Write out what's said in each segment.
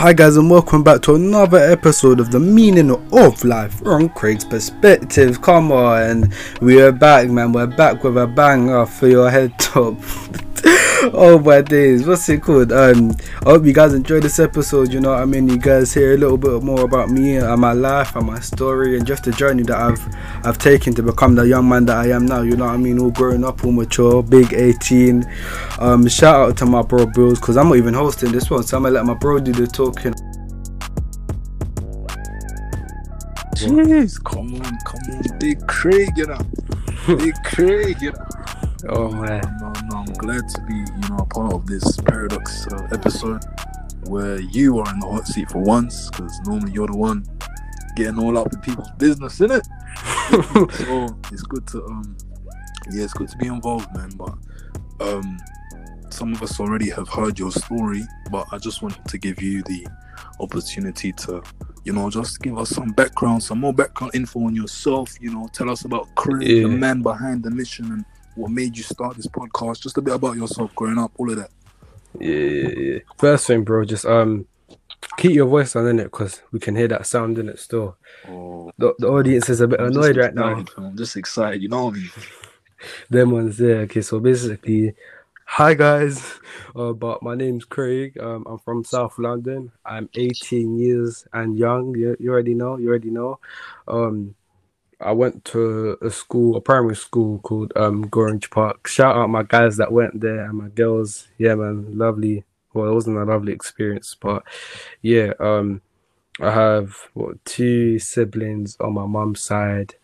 Hi guys and welcome back to another episode of the meaning of life from Craig's perspective. Come on, we are back, man. We're back with a banger for your head top. oh my days, what's it called? Um, I hope you guys enjoyed this episode. You know what I mean? You guys hear a little bit more about me and my life and my story and just the journey that I've I've taken to become the young man that I am now. You know what I mean? All grown up, all mature, big 18. Um, shout out to my bro bros because I'm not even hosting this one, so I'm gonna let my bro do the talking. Jeez, come on, come on, Big Craig, you know. Big Craig, you know. Oh man. No, no, I'm glad to be, you know, a part of this paradox uh, episode where you are in the hot seat for once, because normally you're the one getting all up in people's business, in it. so it's good to, um, yeah, it's good to be involved, man. But um, some of us already have heard your story, but I just wanted to give you the opportunity to you know, just give us some background, some more background info on yourself. You know, tell us about Craig, Yeah. the man behind the mission, and what made you start this podcast. Just a bit about yourself growing up, all of that. Yeah, yeah, yeah. First thing, bro, just um, keep your voice on in it because we can hear that sound in it still. Oh, The, the audience is a bit I'm annoyed right now. I'm just excited. You know what I mean? Them ones there. Okay, so basically, hi guys. Uh, but my name's Craig. Um, I'm from South London. I'm 18 years and young. You, you already know. You already know. Um, I went to a school, a primary school called um Gorge Park. Shout out my guys that went there and my girls. Yeah, man, lovely. Well, it wasn't a lovely experience, but yeah. Um, I have what two siblings on my mum's side,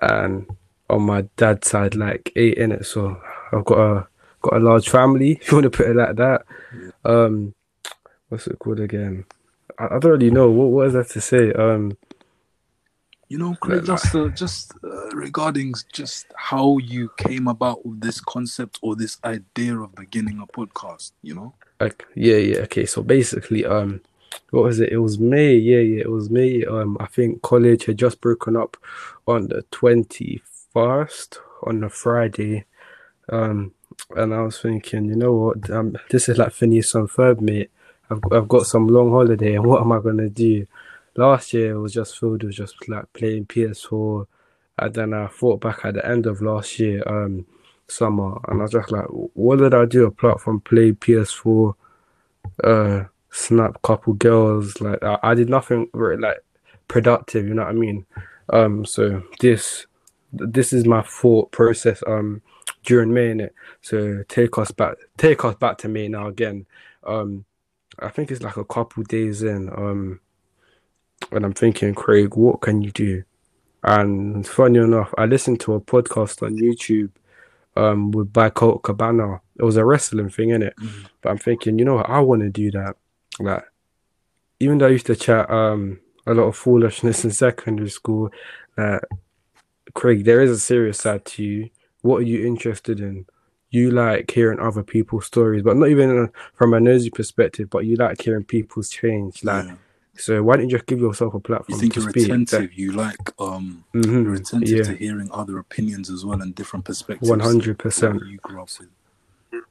and on my dad's side, like eight in it. So I've got a got a large family, if you want to put it like that. Um, what's it called again? I, I don't really know. What what is that to say? Um, You know, Craig, just uh, just uh, regarding just how you came about with this concept or this idea of beginning a podcast. You know. like yeah, yeah. Okay, so basically, um, what was it? It was May. Yeah, yeah. It was May. Um, I think college had just broken up on the twenty first on a Friday. Um, and I was thinking, you know what? Um, this is like Phineas and Ferb, mate. I've I've got some long holiday, and what am I gonna do? Last year it was just filled with just like playing PS4, and then I thought back at the end of last year, um, summer, and I was just like, what did I do apart from play PS4, uh, snap couple girls? Like I, I did nothing very like productive. You know what I mean? Um, so this this is my thought process. Um, during May, innit? So take us back, take us back to May now again. Um, I think it's like a couple days in. Um, and I'm thinking, Craig, what can you do? And funny enough, I listened to a podcast on YouTube, um, with by Colt Cabana. It was a wrestling thing, innit? Mhm. But I'm thinking, you know what? I want to do that. Like, even though I used to chat um a lot of foolishness in secondary school, uh, Craig, there is a serious side to you. What are you interested in? You like hearing other people's stories, but not even uh, from a nosy perspective, but you like hearing people's change. Like, Yeah. So why don't you just give yourself a platform? You think you're attentive. You like um. Mhm, You're attentive Yeah, to hearing other opinions as well and different perspectives. One hundred percent. you grew up with.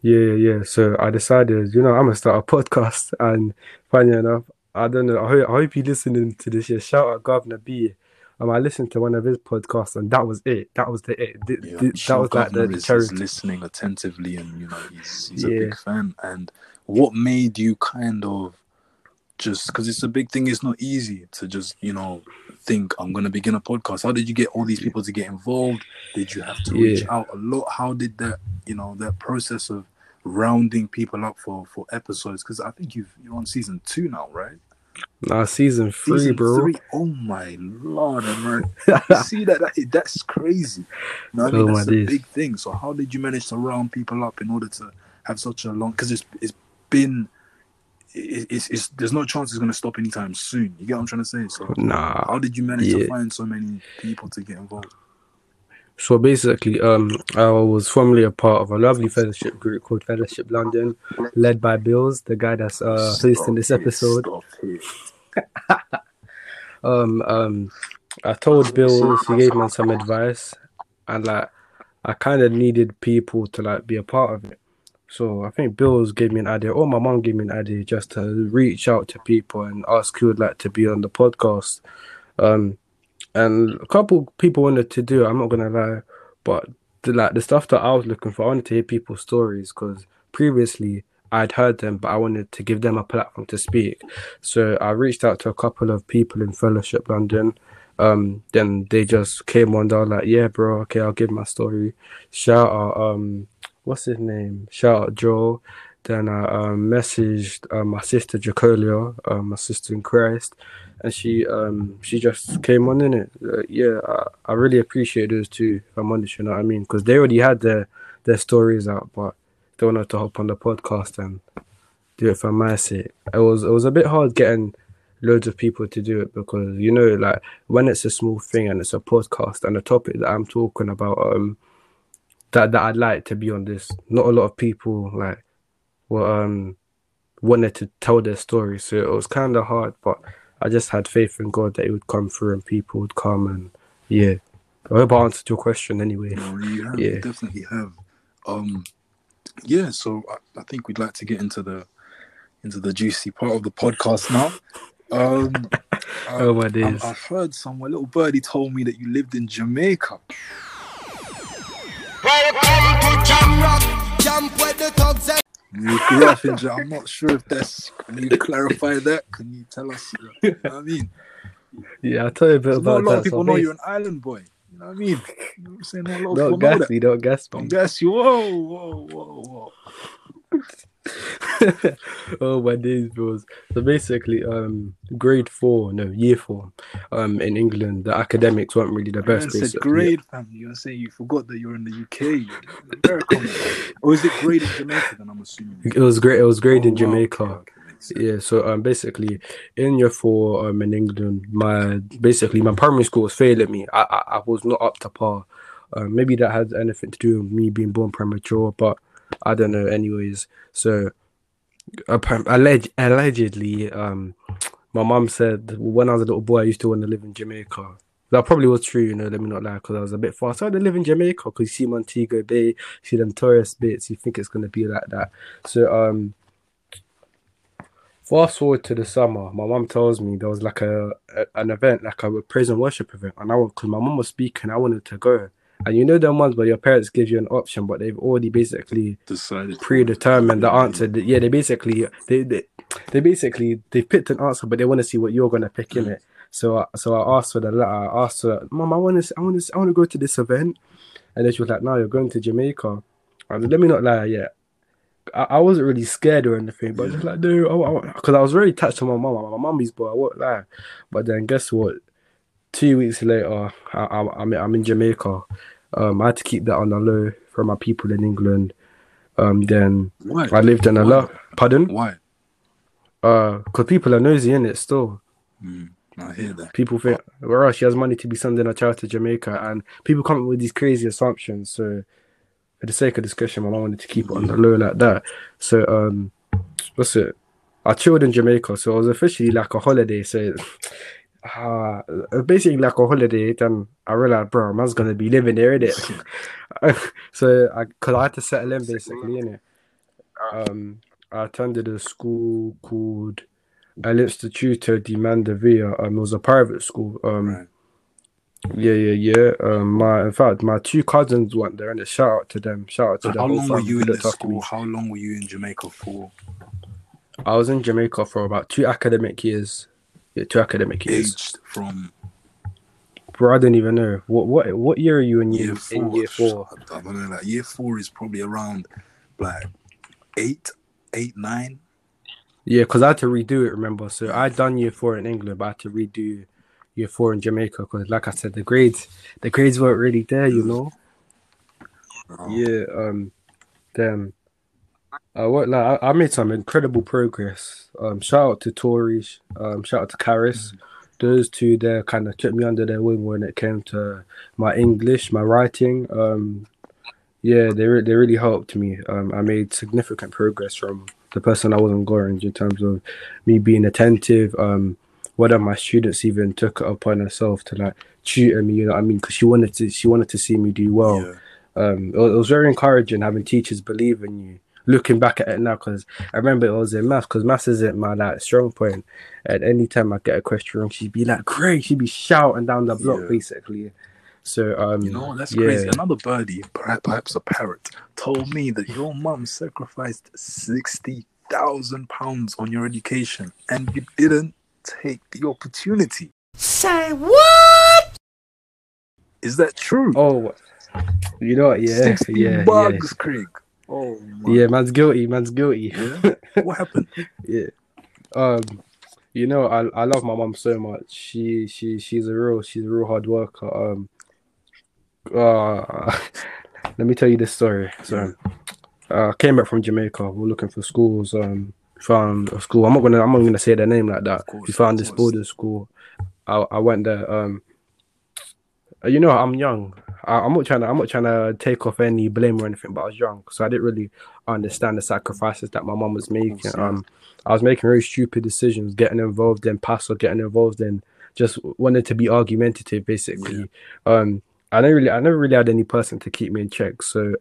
Yeah, yeah, yeah. So I decided, you know, I'm gonna start a podcast, and funny enough, I don't know. I hope, I hope you're listening to this. Yeah, shout out Governor B. Um, I listened to one of his podcasts, and that was it. That was the it. Th- Yeah, th- that Sean was like the, the is, cherry. listening attentively, and you know he's he's a Yeah. big fan. And what made you kind of just because it's a big thing? It's not easy to just you know think I'm gonna begin a podcast. How did you get all these people to get involved? Did you have to reach out a lot? How did that you know that process of rounding people up for for episodes? Because I think you've you're on season two now, right? Nah, season three, Season bro. three. Oh my lord, man! See that, that that's crazy. You know I oh mean, Oh, that's a days. big thing. So how did you manage to round people up in order to have such a long? Because it's it's been it's, it's there's no chance it's going to stop anytime soon. You get what I'm trying to say? So Nah. how did you manage Yeah. to find so many people to get involved? So basically, um, I was formerly a part of a lovely fellowship group called Fellowship London, led by Billz, the guy that's uh hosting this Stop it, episode. it. um um I told Bill he gave me some advice and like I kind of needed people to like be a part of it So I think Billz gave me an idea, or my mom gave me an idea, just to reach out to people and ask who would like to be on the podcast. Um, and a couple people wanted to do. I'm not gonna lie, but the, like the stuff that I was looking for, I wanted to hear people's stories because previously I'd heard them, but I wanted to give them a platform to speak. So I reached out to a couple of people in Fellowship London. Um, then they just came on. Were like, "Yeah, bro, okay, I'll give my story." Shout out, um, what's his name? Shout out Joe. Then I um, messaged uh, my sister Jecholiah, uh, my sister in Christ, and she um she just came on in it. Uh, yeah, I, I really appreciate those two. If I'm honest, you know what I mean? Because they already had their their stories out, but they wanted to hop on the podcast and do it for my sake. It was it was a bit hard getting loads of people to do it because you know like when it's a small thing and it's a podcast and the topic that I'm talking about um that that I'd like to be on this. Not a lot of people like were um wanted to tell their story, so it was kind of hard. But I just had faith in God that it would come through and people would come and yeah. I hope I answered your question anyway. No, you have, Yeah. you definitely have. Um, yeah. So I, I think we'd like to get into the into the juicy part of the podcast now. Um, Oh my I, days. I heard somewhere, little birdie told me that you lived in Jamaica. Welcome to Jam Rock, Jump where the thugs and You grew up in Ja- I'm not sure if that's. Can you clarify that? Can you tell us? You know what I mean, Yeah, I'll tell you a bit So not a lot that. of people So know you're an island boy. You know what I mean? You know I'm saying? Not a lot of Don't gas that. me, don't gas me. Don't gas you. Whoa, whoa, whoa, whoa. oh my days, bros. So basically, um, grade four, no, year four, um, in England, the academics weren't really the best. said grade, fam. You're saying you forgot that you're in the UK. Or is it grade in Jamaica? Then I'm assuming. It was great. It was great Oh, in wow, Jamaica. okay, okay. Yeah, so um, basically, in year four, um, in England, my basically my primary school was failing me. I I, I was not up to par. Um, maybe that has anything to do with me being born premature, but I don't know. Anyways, so alleged, allegedly, um, my mom said when I was a little boy, I used to want to live in Jamaica. That probably was true, you know. Let me not lie, because I was a bit far. So I wanted to live in Jamaica because you see Montego Bay, see them tourist bits. You think it's gonna be like that. So um, Fast forward to the summer, my mom tells me there was like a, a an event, like a praise and worship event, and I because my mom was speaking. I wanted to go, and you know them ones where your parents give you an option, but they've already basically Decided. predetermined the answer. Yeah, they basically they they, they basically they picked an answer, but they want to see what you're gonna pick in it. So I, so I asked for the letter. I asked her, Mum, I want to I want to I want to go to this event, and then she was like, No, you're going to Jamaica. And let me not lie, yeah. I, I wasn't really scared or anything, but just like no, because I, was very attached to my mum. I'm my mummy's boy. I won't lie. But then guess what? Two weeks later, I, I, I'm I'm in Jamaica. Um, I had to keep that on the low from my people in England. Um, then Why? I lived in a lot. Pardon? Why? Uh, because people are nosy in it still. Mm, I hear that. People think, well, she has money to be sending a child to Jamaica, and people come up with these crazy assumptions. So, for the sake of discussion, my mom wanted to keep it on the low like that. So, um, what's it? I chilled in Jamaica, so it was officially like a holiday. So, uh, basically like a holiday. Then I realized, bro, man's gonna be living there, innit? so, I, cause I had to settle in basically, innit? Um, I attended a school called El Instituto de Mandevilla. Um, it was a private school. Um, Right. yeah, yeah, yeah. Um, my in fact, my two cousins went there, and a shout out to them. Shout out to them. How long were you in the looked after me. school? How long were you in Jamaica for? I was in Jamaica for about two academic years. Yeah, two academic years. Aged from Bro, I don't even know what what what year are you in year, year four. in year four? I don't know. Like year four is probably around like eight, eight, nine. Yeah, because I had to redo it. Remember, so I done year four in England, but I had to redo year four in Jamaica because, like I said, the grades the grades weren't really there. You know. Oh, Yeah, um, then I what like I, I made some incredible progress. Um, shout out to Tories, um, shout out to Karis. Those two there kind of took me under their wing when it came to my English, my writing. Um, yeah, they re- they really helped me. Um, I made significant progress from the person I was on Orange in terms of me being attentive. Um, of my students even took it upon herself to like tutor me. You know what I mean? Because she wanted to she wanted to see me do well yeah. um, it it was very encouraging having teachers believe in you. Looking back at it now, because I remember it was in maths, because maths isn't my like strong point. And anytime I get a question wrong, she'd be like, "Great!" She'd be shouting down the block, Yeah. basically. So um, You know, that's yeah. crazy. Another birdie, perhaps, perhaps a parrot, told me that your mum sacrificed sixty thousand pounds on your education, and you didn't take the opportunity. Say what? Is that true? Oh, you know what? Yeah, Sixty yeah, yeah, bugs, Craig. Oh my. yeah. Man's guilty. Man's guilty. Yeah? what happened? yeah. Um, you know, I I love my mom so much. She she she's a real she's a real hard worker. Um, uh, let me tell you this story. So, uh, I came back from Jamaica. We are looking for schools. Um, found a school. I'm not gonna I'm not gonna say their name like that. Course, we found this boarding school. I I went there. Um, you know, I'm young. I, I'm not trying to I'm not trying to take off any blame or anything, but I was young, so I didn't really understand the sacrifices that my mom was making. Um, I was making very stupid decisions, getting involved in pass or getting involved in just wanted to be argumentative, basically. Um, I never really I never really had any person to keep me in check. So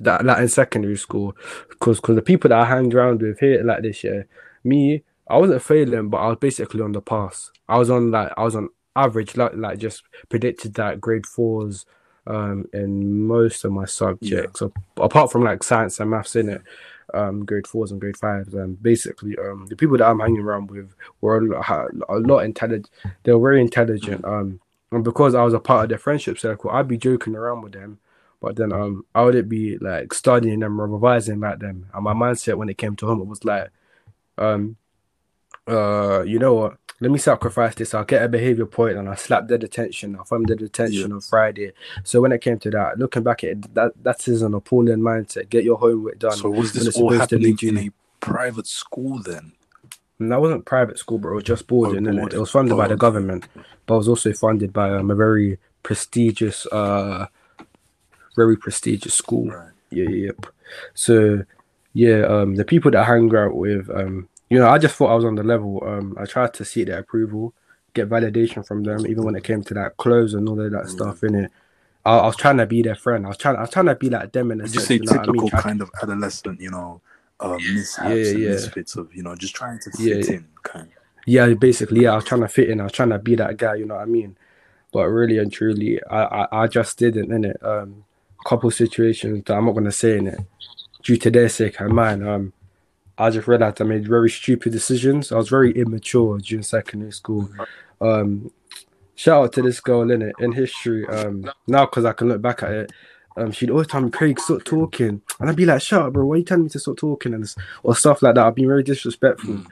that that in secondary school, because because the people that I hanged around with here like this year, me I wasn't failing, but I was basically on the pass. I was on like I was on average, like like just predicted that grade fours um in most of my subjects, so, apart from like science and maths in it. Um, grade fours and grade fives, and basically, um, the people that I'm hanging around with were a lot, a lot intelligent. They were very intelligent. Um, and because I was a part of their friendship circle, I'd be joking around with them, but then um, I wouldn't be like studying them or revising like them. And my mindset when it came to home, it was like, um, uh, you know what? Let me sacrifice this. I'll get a behavior point and I'll slap the detention. I'll fund the detention on Friday. So when it came to that, looking back at it, that that is an appalling mindset. Get your homework done. So was this all happening in a private school then? And that wasn't private school, bro. It was just boarding, innit? boarding. It it was funded by Oh, the government, but it was also funded by um, a very prestigious, uh, very prestigious school. Right. Yeah, yeah, yep. So, yeah, um, the people that I hang out with, um, you know, I just thought I was on the level. Um, I tried to seek their approval, get validation from them, even when it came to that clothes and all of that stuff. In it, I, I was trying to be their friend. I was trying, I was trying to be like them in a you sense. say you know I typical mean? Kind of adolescent, you know, uh, mishaps Yeah, and yeah. misfits of, you know, just trying to fit yeah. in, kind of. yeah, basically, yeah, I was trying to fit in. I was trying to be that guy, you know what I mean? But really and truly, I I, I just didn't in it. Um, couple situations that I'm not gonna say in it, due to their sake and mine. Um, I just realized I made very stupid decisions. I was very immature during secondary school. Um, shout out to this girl in it in history. Um, now because I can look back at it. Um, she'd always tell me, Craig, stop talking. And I'd be like, shut up, bro. Why are you telling me to stop talking? And or stuff like that. I've been very disrespectful.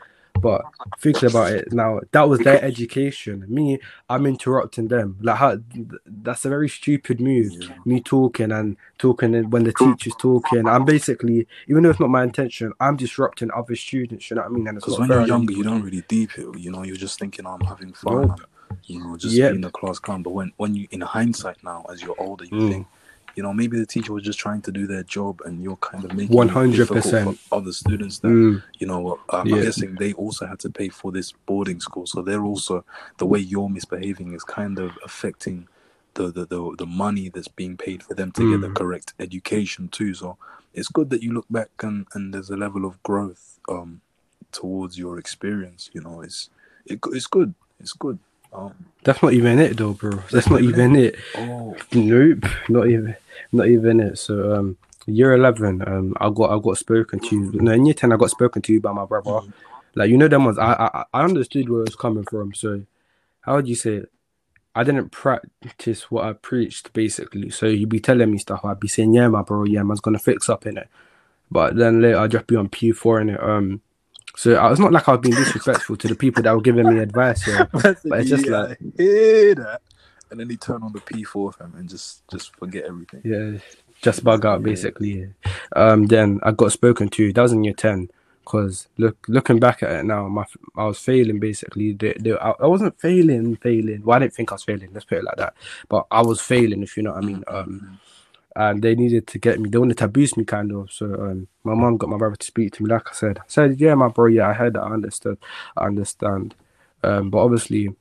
But thinking about it now, that was their education. Me, I'm interrupting them. Like how that's a very stupid move. Yeah. Me talking and talking and when the teacher's talking. I'm basically, even though it's not my intention, I'm disrupting other students. You know what I mean? And it's Because when you're younger, you don't really deep it. You know, you're just thinking, I'm having fun. You know, just Yep. being the class clown. But when, when you, in hindsight now, as you're older, you Mm. think, you know, maybe the teacher was just trying to do their job and you're kind of making it 100%. difficult for other students that Mm, you know, I'm Yeah. guessing they also had to pay for this boarding school, so they're also the way you're misbehaving is kind of affecting the the, the, the money that's being paid for them to get the Mm. correct education too. So it's good that you look back and, and there's a level of growth um towards your experience. You know, it's it, it's good. It's good. That's not even it, though, bro. That's not even it. oh, Nope, not even, not even it. So, um, year eleven, um, I got, I got spoken to. No, in year ten, I got spoken to by my brother. Mhm. Like you know, them ones. I, I, I understood where it was coming from. So, how would you say it? I didn't practice what I preached, basically. So he'd be telling me stuff. I'd be saying, "Yeah, my bro, yeah, man's gonna fix up in it." But then later, I'd just be on P four in it. Um, so I, it's not like I've been disrespectful to the people that were giving me advice. Yeah, but it's just Yeah, like, hear that. And then he turn on the P4 fam and just just forget everything. yeah, just bug out Yeah. basically. Um, then I got spoken to. That was in year ten. Cause look, looking back at it now, my I was failing basically. The, the, I, I wasn't failing, failing. Well, I didn't think I was failing. Let's put it like that. But I was failing, if you know what I mean. Um, and they needed to get me. They wanted to abuse me, kind of. So um, my mom got my brother to speak to me. Like I said, I said, "Yeah, my bro. Yeah, I heard that. I understood. I understand." Um, but obviously,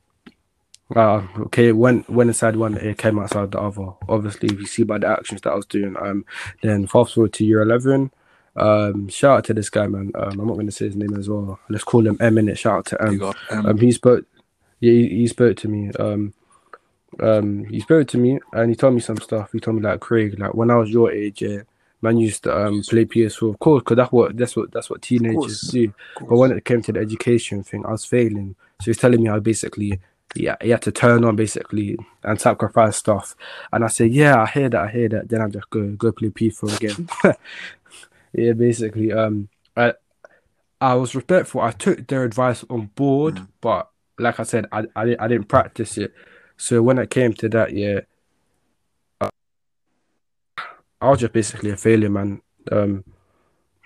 uh, okay, went went inside one, it came outside the other. Obviously, if you see by the actions that I was doing, um, then fast forward to year eleven, Um, shout out to this guy, man. Um, I'm not going to say his name as well. Let's call him M. Minute. Shout out to M. Um, Um, he spoke. Yeah, he, he spoke to me. Um, um, he spoke to me and he told me some stuff. He told me like Craig, like when I was your age, yeah, man used to um play PS4, of course, because that's what that's what that's what teenagers do. But when it came to the education thing, I was failing. So he's telling me how basically, yeah, he had to turn on basically and sacrifice stuff. And I said, yeah, I hear that, I hear that. Then I just go go play PS4 again. yeah, basically, um, I I was respectful. I took their advice on board, Mm. but like I said, I I, I didn't practice it. So when it came to that, year, uh, I was just basically a failure, man. Um,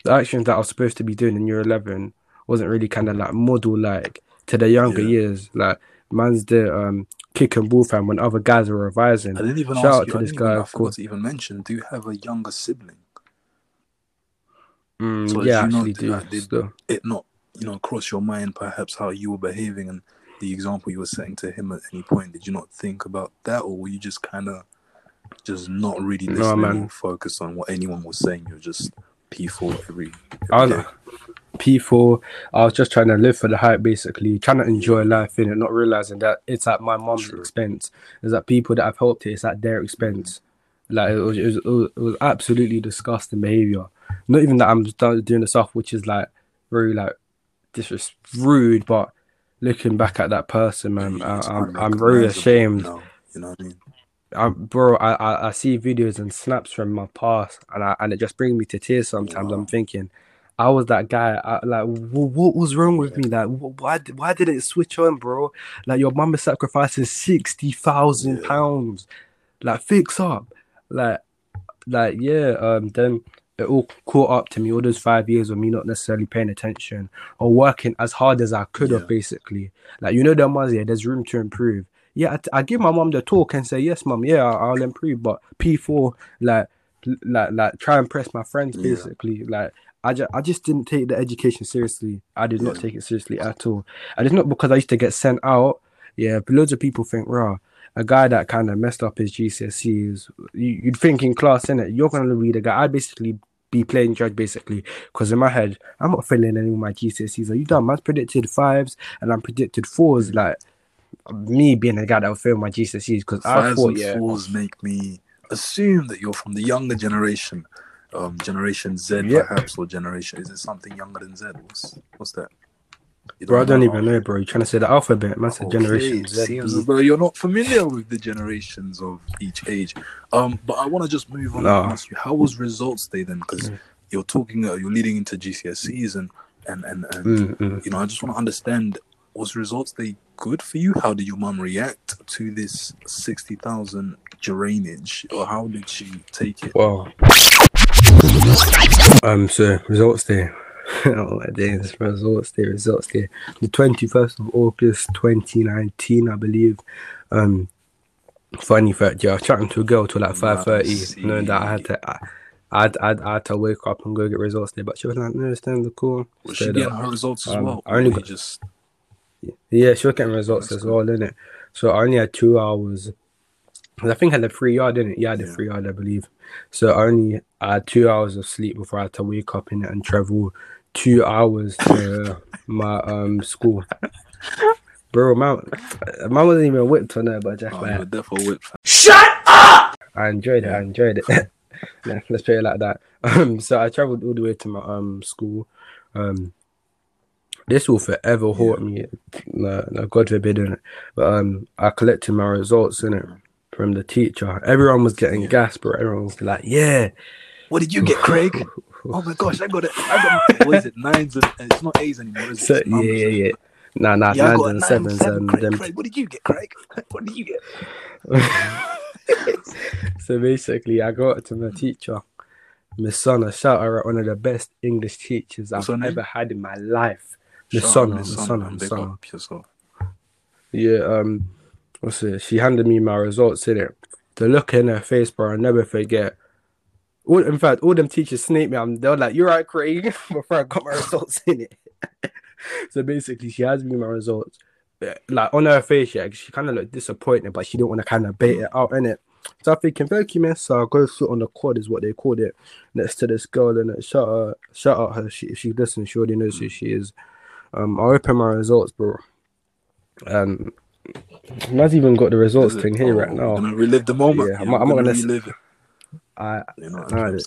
the actions that I was supposed to be doing in year eleven wasn't really kind of like model like to the younger Yeah. years. Like man's the um kick and ball fan when other guys are revising. I didn't even Shout ask out you. to I, this guy, I of course. even mention. Do you have a younger sibling? Mm, So yeah, you actually, not- do like, did-. It not, you know, cross your mind perhaps how you were behaving and the example you were setting to him at any point. Did you not think about that, or were you just kind of just not really No, listening man. or focused on what anyone was saying? You're just P4 every. I every was day? P4. I was just trying to live for the hype, basically, trying to enjoy life in it, not realizing that it's at my mom's True. expense. It's at people that I've helped it, it's at their expense. Like it was, it was, it was, it was absolutely disgusting behavior. Not even that I'm just doing the stuff which is like very like disres rude, but looking back at that person, man, I, It's I'm I'm unrecognizable ashamed. now, You know what I mean? I, bro, I, I I see videos and snaps from my past, and I and it just brings me to tears. Sometimes Wow. I'm thinking, I was that guy. I, like, wh- what was wrong with me? Like, wh- why why did it switch on, bro? Like, your mum is sacrificing sixty thousand Yeah. pounds. Like, fix up. Like, like yeah. Um, then it all caught up to me. All those five years of me not necessarily paying attention or working as hard as I could Yeah. have, basically. Like, you know, the ones yeah, there's room to improve yeah, I, t- I give my mom the talk and say, yes, mom, yeah, I'll, I'll improve. But P4, like, like, like, try and impress my friends, Yeah. basically. Like, I just, I just didn't take the education seriously. I did not take it seriously at all. And it's not because I used to get sent out. Yeah, but loads of people think, rah, a guy that kind of messed up his GCSEs, you, you'd think in class, innit? You're going to be the guy. I'd basically be playing judge, basically. Because in my head, I'm not failing any of my GCSEs. Are you done? Man's predicted fives and I'm predicted fours. Like, me being the guy that will fail my GCSEs because I thought, yeah, fours make me assume that you're from the younger generation, um, Generation Z, Yeah. perhaps, or generation. Is it something younger than Z? What's what's that? You bro, I don't even know, bro. You're trying to say the alphabet, man. Said Okay, generation it Z. Seems B. as though you're not familiar with the generations of each age. Um, but I want to just move on No. and ask you, how was results day then? Because Mm. you're talking, uh, you're leading into GCSEs, and and and, and Mm, mm. you know, I just want to understand: was results day good for you? How did your mum react to this sixty thousand drainage, or how did she take it? Well, um, so results day. Oh my days, results day, results day. The 21st of August 2019, I believe. Um, funny fact, yeah, I was chatting to a girl till like 5:30, knowing that I had to. I, I'd, I'd, I had to wake up and go get results day, but she was like, no, stand the cool. Was she getting her results as Um, well? I only got- just Yeah, she was getting results That's as well, didn't it? So I only had two hours. I think I had the free yard, didn't it? Yeah, I had the Yeah. free yard, I believe. So I only I had two hours of sleep before I had to wake up in it and travel two hours to my um school. Bro, man, man wasn't even whipped on her, but just oh, like you were definitely whip. I enjoyed it. I enjoyed it. yeah, let's put it like that. Um, so I traveled all the way to my um school. Um, this will forever haunt me. No, no, God forbid, innit? But um, I collected my results in it from the teacher. Everyone was getting Yeah. gas, bro. Everyone was like, "Yeah." What did you get, Craig? Oh my gosh, I got it. I got what is it? Nines and it's not A's anymore, is it? So, yeah, yeah, yeah. Nah, nah, Yeah, nines and nine, sevens seven, and Craig. them. Craig, what did you get, Craig? What did you get? so basically, I got to my teacher, Miss Sonna. Shout out, one of the best English teachers I've ever had in my life. Miss Sonna, Miss Sonna. Miss Sonna. Yeah, um, what's it? She handed me my results in it. The look in her face, bro, I'll never forget. All, in fact, all them teachers snake me. I'm, they were like, "You're right, Craig." Before I got my results in it. so basically, she has me my results. Like on her face, yeah, she kind of looked disappointed, but she didn't want to kind of bait it out in it. So I'm thinking, thank you, man. So I go sit on the quad, is what they called it, next to this girl, and shout out, shout out her. She, if she listens, she already knows who she is. Um, I open my results, bro, and Man's even got the results thing here Oh, right now. We're gonna relive the moment. Yeah, I'm Yeah, not- I'm gonna gonna relive it. I You know, no,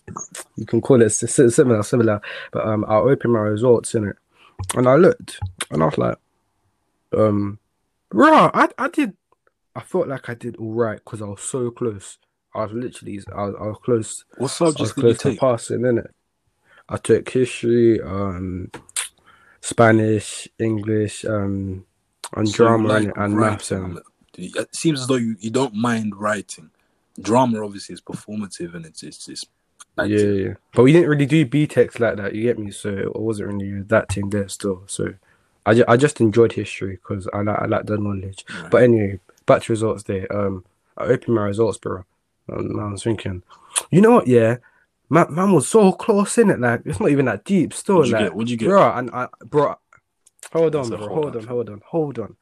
you can call it si- si- similar, similar. But um, I opened my results in it, and I looked, and I was like, um, raw. I I did. I felt like I did all right because I was so close. I was literally, I was, I was close. what I was did you close to passing in it. I took history, um, Spanish, English, um, and So drama like and, and maths and It seems as though you, you don't mind writing. Drama obviously is performative and it's it's, it's Yeah, yeah. But we didn't really do B text like that, you get me? So it wasn't really that thing there still. So I, ju- I just enjoyed history because I like I like the knowledge. Right. But anyway, back to results day. Um I opened my results, bro. And I was thinking, you know what, yeah? Man, man was so close in it, like it's not even that deep still. What'd you like? What'd you get? bro, and I bro hold on, bro, hold hold on. on, hold on, hold on.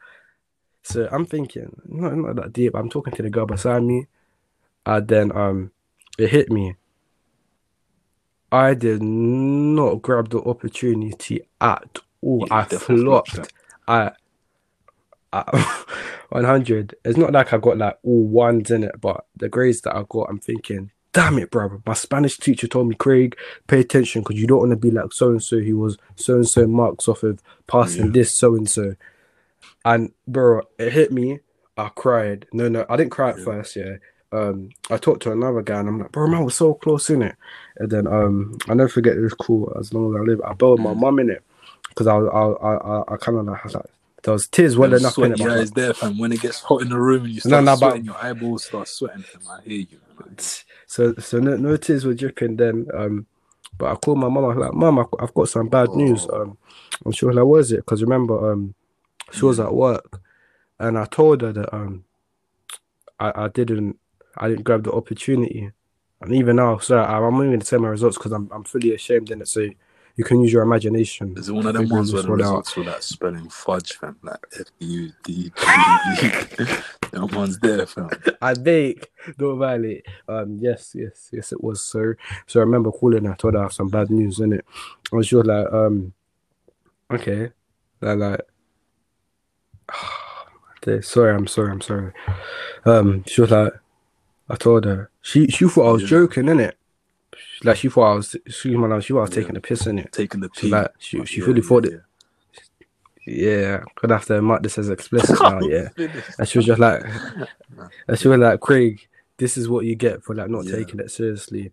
So I'm thinking, not not that deep. I'm talking to the girl beside me, and then um it hit me. I did not grab the opportunity at all. Yeah, I flopped. I, I 100. It's not like I got like all ones in it, but the grades that I got, I'm thinking, damn it, bro. My Spanish teacher told me, Craig, pay attention because you don't want to be like so and so. He was so and so marks off of passing Yeah. this so and so. And bro, it hit me. I cried. No, no, I didn't cry at Yeah. first. Yeah. Um, I talked to another guy and I'm like, bro, man, we're so close in it. And then um, I never forget this call as long as I live. I bailed my Mm. mum in it because I, I, I, I, I kind of like, like, there was tears well enough in it. sweaty but I there, fam. When it gets hot in the room and you No, start no, but- sweating, your eyeballs start sweating. Fam. I hear you. man. so, so no, no tears were dripping then. Um, but I called my mum. I was like, mum, I've, got some bad news. Oh. Um, and she was like, what is it? Because remember, um, she was at work, and I told her that um, I, I didn't, I didn't grab the opportunity, and even now, so I, I'm not even gonna say my results because I'm, I'm fully ashamed in it. So you can use your imagination. Is it one of them ones where the one out. results were like spelling fudge, fam? Like F U D D. Them ones there, fam. I think don't violate. Um, yes, yes, yes, it was so. So I remember calling her, told her I have some bad news in it. And she was like, um, okay, like, like sorry, I'm sorry, I'm sorry. Um, she was like, I told her she she thought I was Yeah. joking in it. Like she thought I was, she, man, she thought I was Yeah. taking the piss in it. Taking the piss. Like she she Yeah, fully thought it. Yeah, gonna have to mark this as explicit now. Yeah. And she was just like, and she was like, Craig, this is what you get for like not taking it seriously.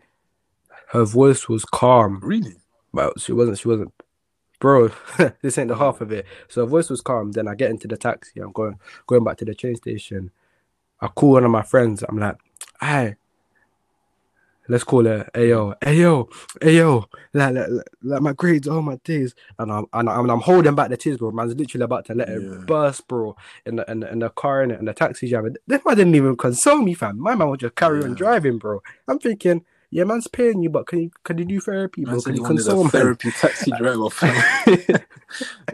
Her voice was calm, Really? Well, she wasn't. She wasn't. Bro, this ain't the half of it. So her voice was calm. Then I get into the taxi. I'm going going back to the train station. I call one of my friends. I'm like, hey, let's call her Ayo, Ayo, Ayo. Like, like, like, like my grades, all my days, and I'm and I'm, I'm holding back the tears, bro. Man's literally about to let it burst, bro. In the in the, in the car in it, and the taxi driver. This man didn't even console me, fam. My man would just carry on driving, bro. I'm thinking, yeah, man's paying you, but can you can you do therapy, bro? Man Can you console man? therapy taxi driver, fam.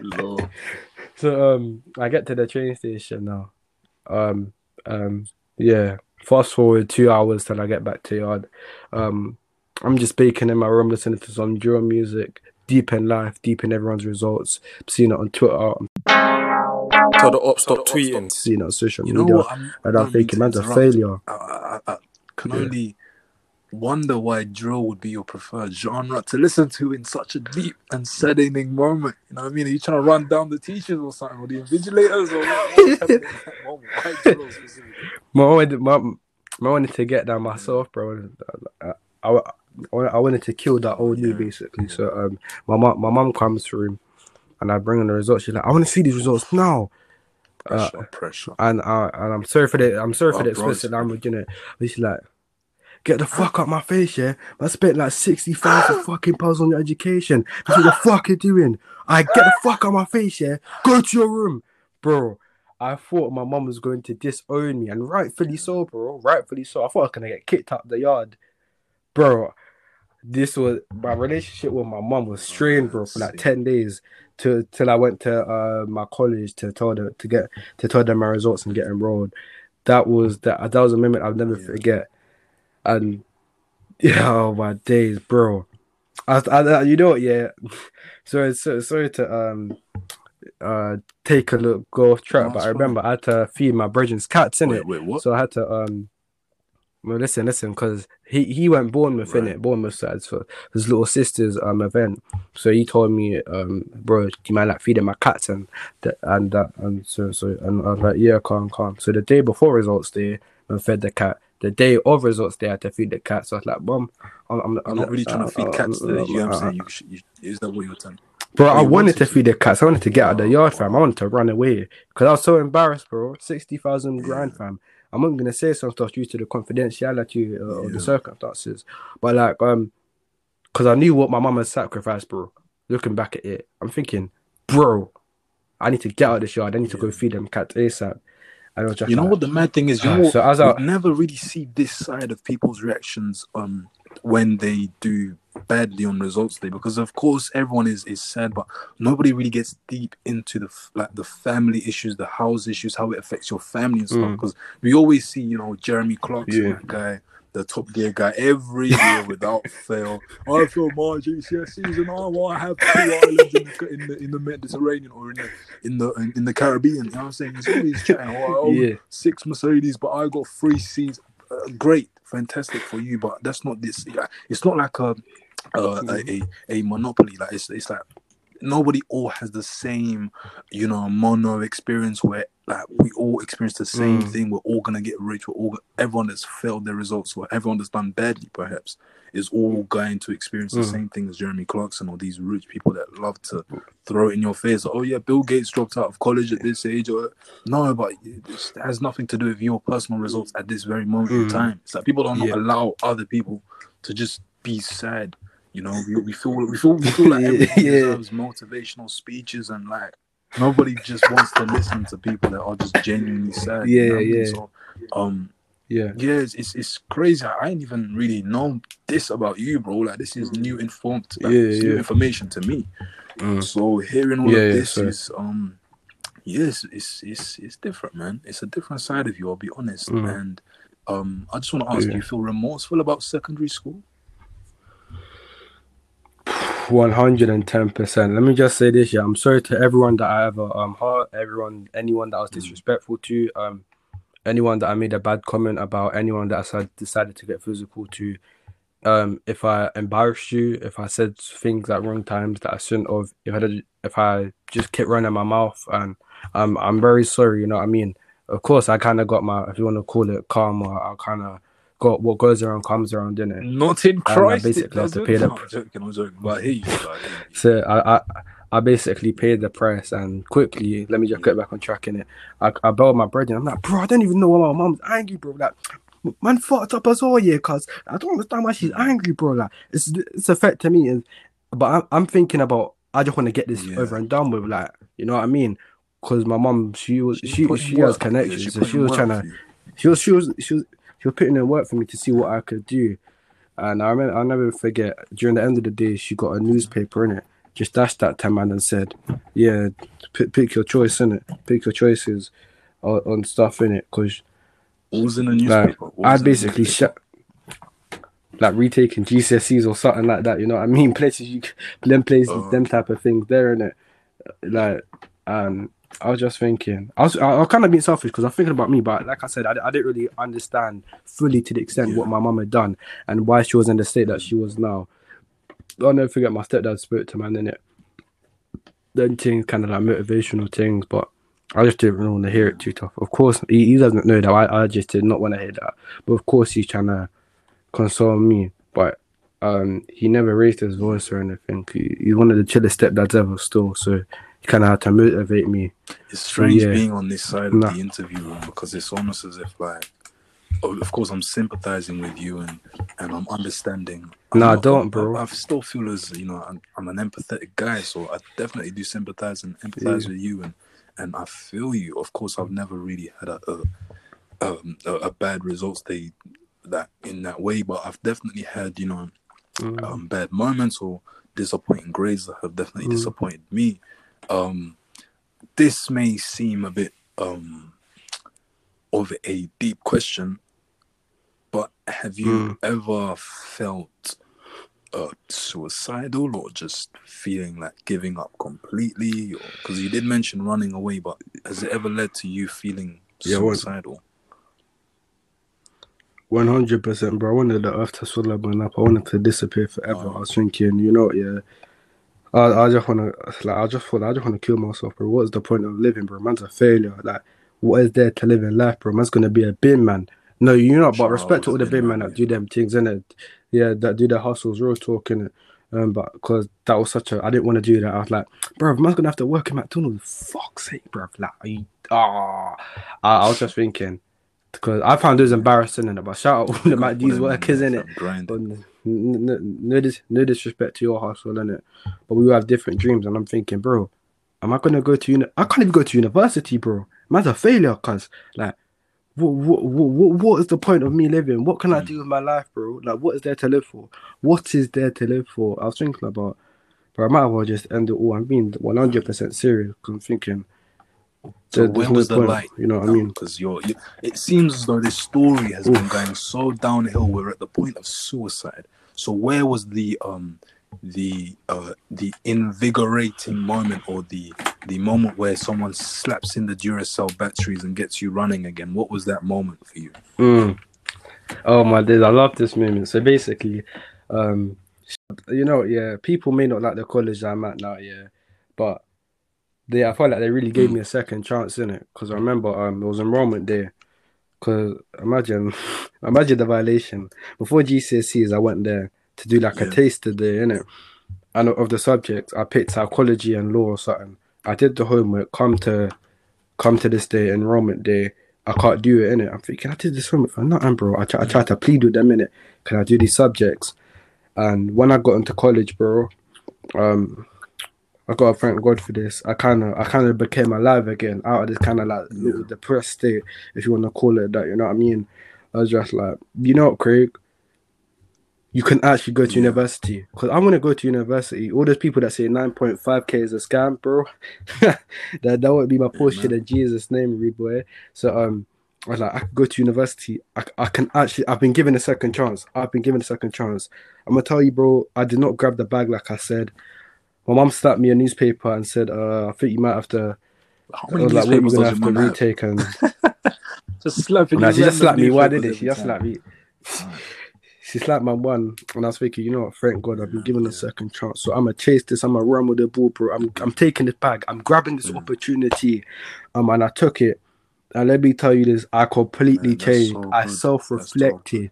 So um, I get to the train station now. Um, um, yeah. Fast forward two hours till I get back to yard. Um, I'm just baking in my room, listening to some drill music, deep in life, deep in everyone's results. I'm seeing it on Twitter, I'm Tell the op stop tweeting. seeing it on social You know media, what? I'm, and I'm don't thinking, to man's a failure. I, I, I can Yeah. only wonder why drill would be your preferred genre to listen to in such a deep and saddening moment. You know what I mean? Are you trying to run down the teachers or something, or the invigilators, or what? what's happening in that moment? Why? My wanted, my, my wanted to get down myself, bro. I, I, I, I wanted to kill that old Yeah. basically. So um, my mom, my mom comes through, and I bring in the results. She's like, I want to see these results now. Uh, Pressure, pressure. and I and I'm sorry for the I'm sorry for Oh, the bro, explicit language in it. But she's like, get the fuck out my face, yeah. I spent like sixty thousand fucking pounds on your education. That's what the fuck you doing. I get the fuck out my face, yeah. Go to your room, bro. I thought my mum was going to disown me, and rightfully so, bro. Rightfully so. I thought I was gonna get kicked out the yard, bro. This was my relationship with my mum was strained, bro, for like ten days. To till I went to uh, my college to tell them to get to tell them my results and get enrolled. that was that that was a moment I'll never Yeah. forget. And yeah, oh my days, bro. I, I, you know what? Yeah. So so sorry to um uh take a look go off track, No, but I remember I had to feed my brethren's cats in it. wait, what? So I had to um. Well, listen, listen, because he he went Bournemouth in Right. it, Bournemouth side for his little sister's um event. So he told me, um, bro, do you mind like feeding my cats and that and that and so so and I was like, yeah, calm, calm. So the day before results day, I fed the cat. The day of results day, I had to feed the cat. So I was like, mom, I'm, I'm, I'm not really trying to feed cats today. You know what I'm saying? You, should- you, is that what you're telling? Bro, I wanted to feed the cats. I wanted to get out of the Oh, yard, fam. I wanted to run away because I was so embarrassed, bro. Sixty thousand grand, fam. I'm not gonna say some stuff due to the confidentiality uh, of Yeah. the circumstances, but like, um, because I knew what my mum had sacrificed, bro. Looking back at it, I'm thinking, bro, I need to get out of this yard. I need to go feed them cats asap. And I was just You know what the mad thing is? You Ah, know, so as I- never really see this side of people's reactions um when they do badly on results day because of course everyone is is sad but nobody really gets deep into the like the family issues the house issues how it affects your family and stuff Mm. because we always see you know jeremy clarkson Yeah. guy the top gear guy every year without fail i feel my gcse's and i want to have two islands in the, in the in the mediterranean or in the in the in, in the caribbean you know what i'm saying he's always chatting oh, oh, yeah, six Mercedes, but I got three seats. Uh, great, fantastic for you, but that's not this. It's not like a uh, a, a a monopoly. Like it's it's like nobody all has the same, you know, mono experience where like we all experience the same Mm. thing. We're all gonna get rich. We're all everyone that's failed their results or everyone that's done badly, perhaps, is all going to experience the Mm. same thing as Jeremy Clarkson or these rich people that love to throw it in your face. Oh yeah, Bill Gates dropped out of college at this age, or no, but it has nothing to do with your personal results at this very moment in Mm. time. It's like people don't Yeah. allow other people to just be sad. You know, we, we feel we feel we feel like everybody Yeah. deserves motivational speeches and like nobody just wants to listen to people that are just genuinely sad. you Yeah, know I mean? yeah. So, um, yeah. yeah, it's, it's it's crazy. I ain't even really know this about you, bro. Like this is new informed, like, Yeah, it's new information to me. Mm. So hearing all Yeah, of this so- is um yes, it's it's it's different, man. It's a different side of you, I'll be honest. Mm. And um I just want to ask, Yeah. do you feel remorseful about secondary school? One hundred and ten percent. Let me just say this, yeah. I'm sorry to everyone that I ever um hurt, everyone, anyone that I was disrespectful to, um, anyone that I made a bad comment about, anyone that I said decided to get physical to. Um, if I embarrassed you, if I said things at wrong times that I shouldn't have, if I did, if I just kept running my mouth, and um, I'm very sorry. You know what I mean? Of course, I kind of got my, if you want to call it karma, I kind of got what goes around comes around, didn't it? Not in Christ. I basically have to pay the- No, I'm joking, I'm joking. But hey, like, hey, So I, I I basically paid the price and quickly let me just get back on track in it. I, I bailed my bread and I'm like, bro, I don't even know why my mom's angry, bro. Like, man fucked up as well, yeah, cause I don't understand why she's angry, bro. Like, it's it's affecting me, and but I'm I'm thinking about I just want to get this Yeah. over and done with, like, you know what I mean? Cause my mom, she was she putting she has connections, so she was trying to you. she was she was she was she was putting in work for me to see what I could do. And I remember I'll never forget during the end of the day she got a newspaper in it, just dashed that ten man and said, Yeah, pick, pick your choice in it. Pick your choices on, on stuff in it. Cause What was in the newspaper? Was I basically shut like retaking GCSEs or something like that, you know what I mean? Places you them places, Oh. them type of things there in it. Like um I was just thinking, I was, I, was kind of being selfish because I'm thinking about me, but like I said, I, I didn't really understand fully to the extent Yeah. what my mum had done and why she was in the state that she was now. I'll never forget my stepdad spoke to man in it. Then things kind of like motivational things, but I just didn't really want to hear it too tough. Of course, he, he doesn't know that. I, I just did not want to hear that. But of course, he's trying to console me. But um, he never raised his voice or anything. He, he's one of the chillest stepdads ever, still. So kind of had to motivate me. It's strange yeah. being on this side of the interview room because it's almost as if like, of course, I'm sympathizing with you and and I'm understanding. I'm Nah, not- don't, bro. I, I still feel as you know, I'm, I'm an empathetic guy, so I definitely do sympathize and empathize Yeah. with you, and and I feel you. Of course, I've never really had a a, um, a, a bad results day that in that way, but I've definitely had you know Mm. um, bad moments or disappointing grades that have definitely Mm. disappointed me. Um, this may seem a bit um, of a deep question, but have you ever felt uh, suicidal or just feeling like giving up completely? Because you did mention running away, but has it ever led to you feeling Yeah, suicidal? One hundred percent, bro. I wanted the earth to swallow me up. I wanted to disappear forever. Oh. I was thinking, you know, yeah. I, I just wanna like I just thought I just wanna kill myself, bro. What is the point of living, bro? Man's a failure. Like, what is there to live in life, bro? Man's gonna be a bin man. No, you know, but respect to all the bin man man, that do them things, innit? Yeah, that do their hustles, real talking. Um, but because that was such a, I didn't want to do that. I was like, bro, man's gonna have to work in McDonald's. Fuck's sake, bro. Like, are you, ah, I, I was just thinking because I found those embarrassing, innit? But shout out all the McD's workers, innit? Grind. No, dis- no disrespect to your hustle, innit? But we all have different dreams, and I'm thinking, bro, am I gonna go to uni? I can't even go to university, bro. Man's a failure, cause like, what, what, what, what is the point of me living? What can I do with my life, bro? Like, what is there to live for? What is there to live for? I was thinking about, but I might as well just end it all. I'm being 100 percent serious. I'm thinking, So when no was the point, light? You know what I mean? Because you're, you, it seems as though this story has been going so downhill. We're at the point of suicide. So where was the um the uh the invigorating moment or the the moment where someone slaps in the Duracell batteries and gets you running again? What was that moment for you? Mm. Oh my days, I love this moment. So basically, um, you know, yeah, people may not like the college I'm at now, yeah, but they, I felt like they really gave me a second chance in it because I remember um, it was enrollment day. Because imagine, imagine the violation. Before GCSEs, I went there to do like Yeah. a taster day, innit? And of the subjects, I picked psychology and law or something. I did the homework. Come to, come to this day, enrollment day. I can't do it in it. I'm thinking I did this homework for nothing, bro. I try, I tried to plead with them in it. Can I do these subjects? And when I got into college, bro, um, I gotta thank God for this. I kind of, I kind of became alive again out of this kind of like little depressed state, if you want to call it that. You know what I mean? I was just like, you know what, Craig? You can actually go to university because I want to go to university. All those people that say 9.5k is a scam, bro, that that would be my portion in Jesus' name, boy. So um, I was like, I could go to university. I, I can actually. I've been given a second chance. I've been given a second chance. I'm gonna tell you, bro. I did not grab the bag like I said. My mom slapped me a newspaper and said, uh, "I think you might have to." How many like, "What you newspapers does have to retake?" And Just slapping nah, she just slapped me. Why did it? She just slapped me. She slapped my one, and I was thinking, you know what? Thank God, I've been given a second chance. So I'm gonna chase this. I'm gonna run with the ball, bro. I'm I'm taking this bag. I'm grabbing this Mm. opportunity, um, and I took it. And let me tell you this: I completely Man, changed. so I self-reflected.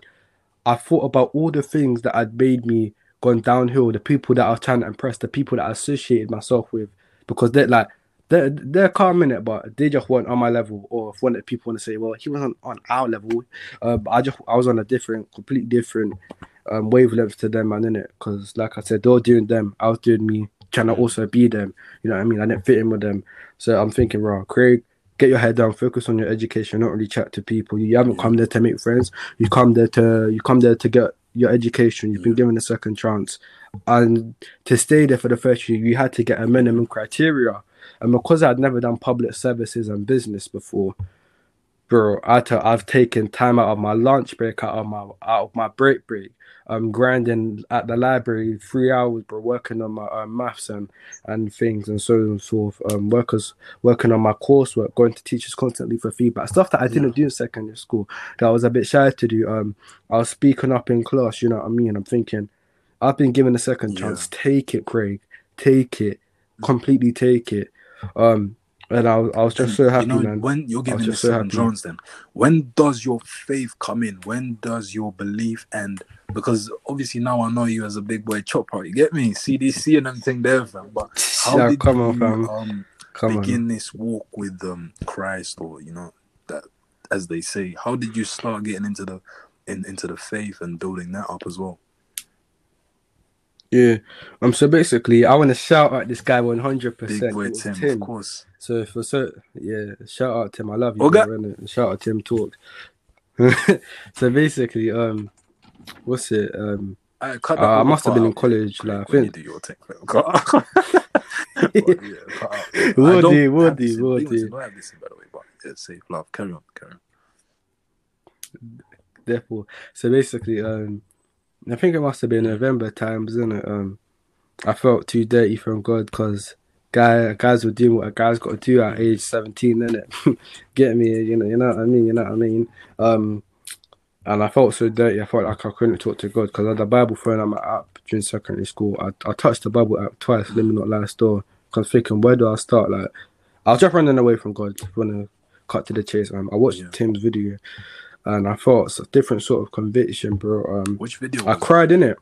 I thought about all the things that had made me gone downhill. The people that I was trying to impress, the people that I associated myself with, because they're like they're they're calm in it, but they just weren't on my level. Or if one of the people want to say, well, he wasn't on our level, uh, but I just I was on a different, completely different um, wavelength to them, man, in it. Because like I said, they were doing them, I was doing me, trying to also be them. You know what I mean? I didn't fit in with them, so I'm thinking, bro, Craig. Get your head down, focus on your education, not really chat to people. You haven't come there to make friends. You come there to you come there to get your education. You've been given a second chance, and to stay there for the first year, you had to get a minimum criteria. And because I'd never done public services and business before, bro, I to, I've taken time out of my lunch break, out of my out of my break break. I'm grinding at the library three hours, bro, working on my uh, maths and and things and so on and so forth. Um, workers working on my coursework, going to teachers constantly for feedback, stuff that I didn't do in secondary school that I was a bit shy to do. Um, I was speaking up in class, you know what I mean. I'm thinking, I've been given a second Yeah. chance. Take it, Craig. Take it. Completely take it. Um, and I was, I was just so happy, you know, man. When you're I was given just this so second then when does your faith come in? When does your belief end? Because obviously now I know you as a big boy chopper. You get me? CDC and everything there, fam. But how Yeah, did come you on, fam. um Come on. begin this walk with um Christ, or you know that as they say? How did you start getting into the in, into the faith and building that up as well? Yeah. Um. So basically, I want to shout out this guy one hundred percent Big boy Tim, Tim. of course. So for so yeah, shout out Tim. I love you, Okay. bro. Shout out to Tim Talk. so basically, um, what's it? Um, I, cut Uh, I must have been in college, like, I when you think- do your tech. Cut- But, yeah, cut out. I don't have this in- will Big ones do. don't have this in, by the way, but it's safe love. Carry on, carry on. Therefore, so basically, um, I think it must have been November times, isn't it? Um, I felt too dirty from God because guy guys were doing what a guy's got to do at age seventeen, innit? Get me, you know, you know what I mean, you know what I mean. Um, and I felt so dirty. I felt like I couldn't talk to God because I had the Bible thrown on my app during secondary school. I, I touched the Bible app twice. Let me not lie, store. Cause thinking, where do I start? Like, I was just running away from God. Want to cut to the chase, um, I watched Yeah. Tim's video, and I felt it's a different sort of conviction, bro. Um, Which video? I cried in it.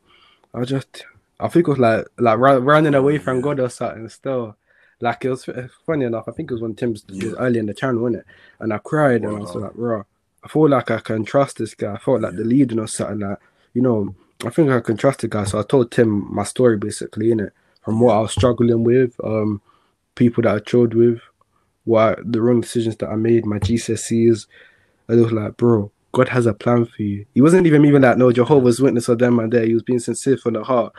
I just, I think it was like like run, running away from God or something. Still, like it was funny enough. I think it was when Tim's it was Yeah. early in the channel, wasn't it? And I cried and I was like, raw. I feel like I can trust this guy. I felt like the leading or something like, you know, I think I can trust the guy. So I told Tim my story basically in it from what I was struggling with, um, people that I chilled with, what the wrong decisions that I made, my GCSEs. It was like, bro, God has a plan for you. He wasn't even even like no Jehovah's Witness or them and there. He was being sincere from the heart.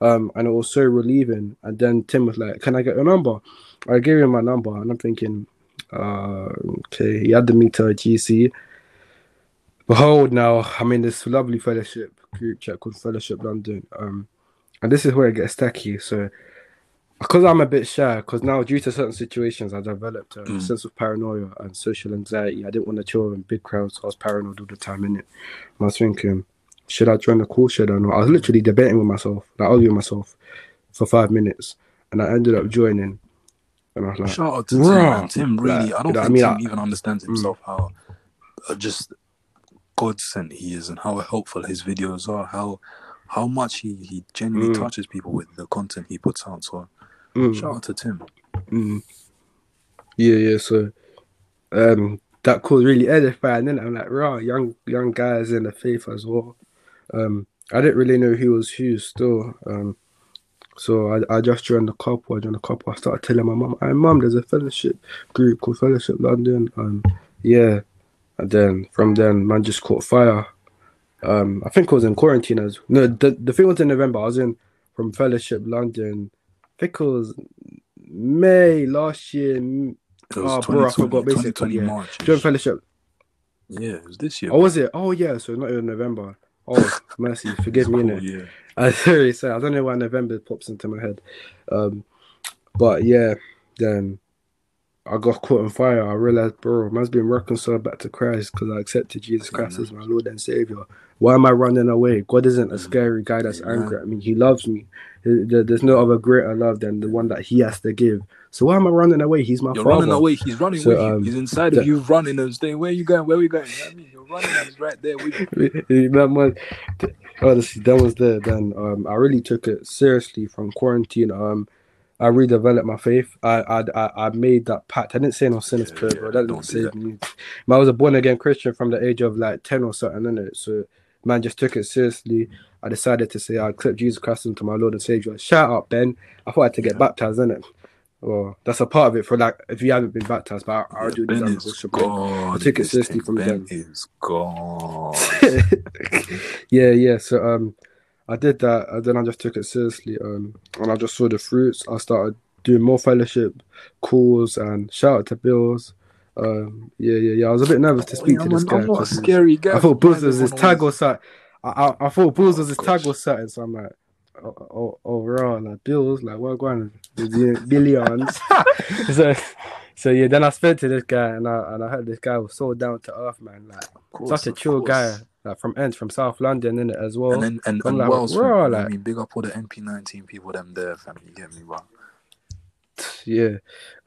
Um, and it was so relieving. And then Tim was like, Can I get your number? I gave him my number and I'm thinking, uh, okay, he added me to a GC. Behold, now I'm in this lovely fellowship group chat called Fellowship London. Um, and this is where it gets tacky. So, because I'm a bit shy, because now due to certain situations, I developed a Mm. sense of paranoia and social anxiety. I didn't want to chill in big crowds. I was paranoid all the time, in it. I was thinking, should I join the call? Should I not? I was literally debating with myself, like arguing with myself for five minutes, and I ended up joining. And I was like, Shout out to Tim. Man. Tim really, Like, I don't you know, I think mean, Tim I- even understands himself how uh, just God sent he is and how helpful his videos are. How how much he he genuinely Mm. touches people with the content he puts out. So mm. shout out to Tim. Mm. Yeah, yeah. So, um, that call really edifying. Then I'm like, raw, young young guys in the faith as well. Um, I didn't really know who was who still. Um, so I, I just joined the couple. I joined the couple. I started telling my mum, "Hey, mum, there's a fellowship group called Fellowship London." Um, yeah, and then from then, man just caught fire. Um, I think I was in quarantine as no. The the thing was in November. I was in from Fellowship London. I think it was May last year. m- It was Oh, bro, I forgot, basically, 2020 yeah. March. Joined Fellowship. Yeah, it was this year. Oh, was it? Oh, yeah. So not even November. Oh, mercy, forgive me. Cool, yeah. I sorry, sorry. I don't know why November pops into my head. Um, but yeah, then I got caught on fire. I realized, bro, man's been reconciled back to Christ because I accepted Jesus Christ as my Lord and Savior. Why am I running away? God isn't a scary guy that's Amen. angry at me. He loves me. There's no other greater love than the one that He has to give. So why am I running away? He's my You're father. running away. He's running So, with you. um, He's inside that- of you, running and saying, "Where are you going? Where we going?" You know I mean? You're running. and He's right there with you. that was honestly that was there then um i really took it seriously from quarantine. Um i redeveloped my faith. I i i, I made that pact. I didn't say no sinners Yeah, prayer yeah, bro. That didn't save me. Man, i was a born again christian from the age of like 10 or something innit? so man just took it seriously. I decided to say i accept jesus christ into my lord and savior. Shout out ben. I thought i had to get Yeah. baptized in it well that's a part of it for like if you haven't been baptized but i, I'll do ben this is worship. gone. I took it seriously from ben them. is gone. yeah, yeah. So um, I did that, and then I just took it seriously. Um, and I just saw the fruits. I started doing more fellowship calls and shout out to Billz. Um, yeah, yeah, yeah. I was a bit nervous to speak Yeah, to this man, guy. I'm not a scary guy. I thought Billz was his tag or something. I, I, I thought Billz was his Oh, tag or something. So I'm like, oh like Billz, like what going? Billions. so, so yeah. Then I spoke to this guy, and I and I heard this guy was so down to earth, man. Like course, such a chill course. guy, like from ends from South London, in it as well. And then and, I'm and like, Wells, raw, fam, I mean, big up all the NP19 people, them there, fam. You get me, bro. yeah.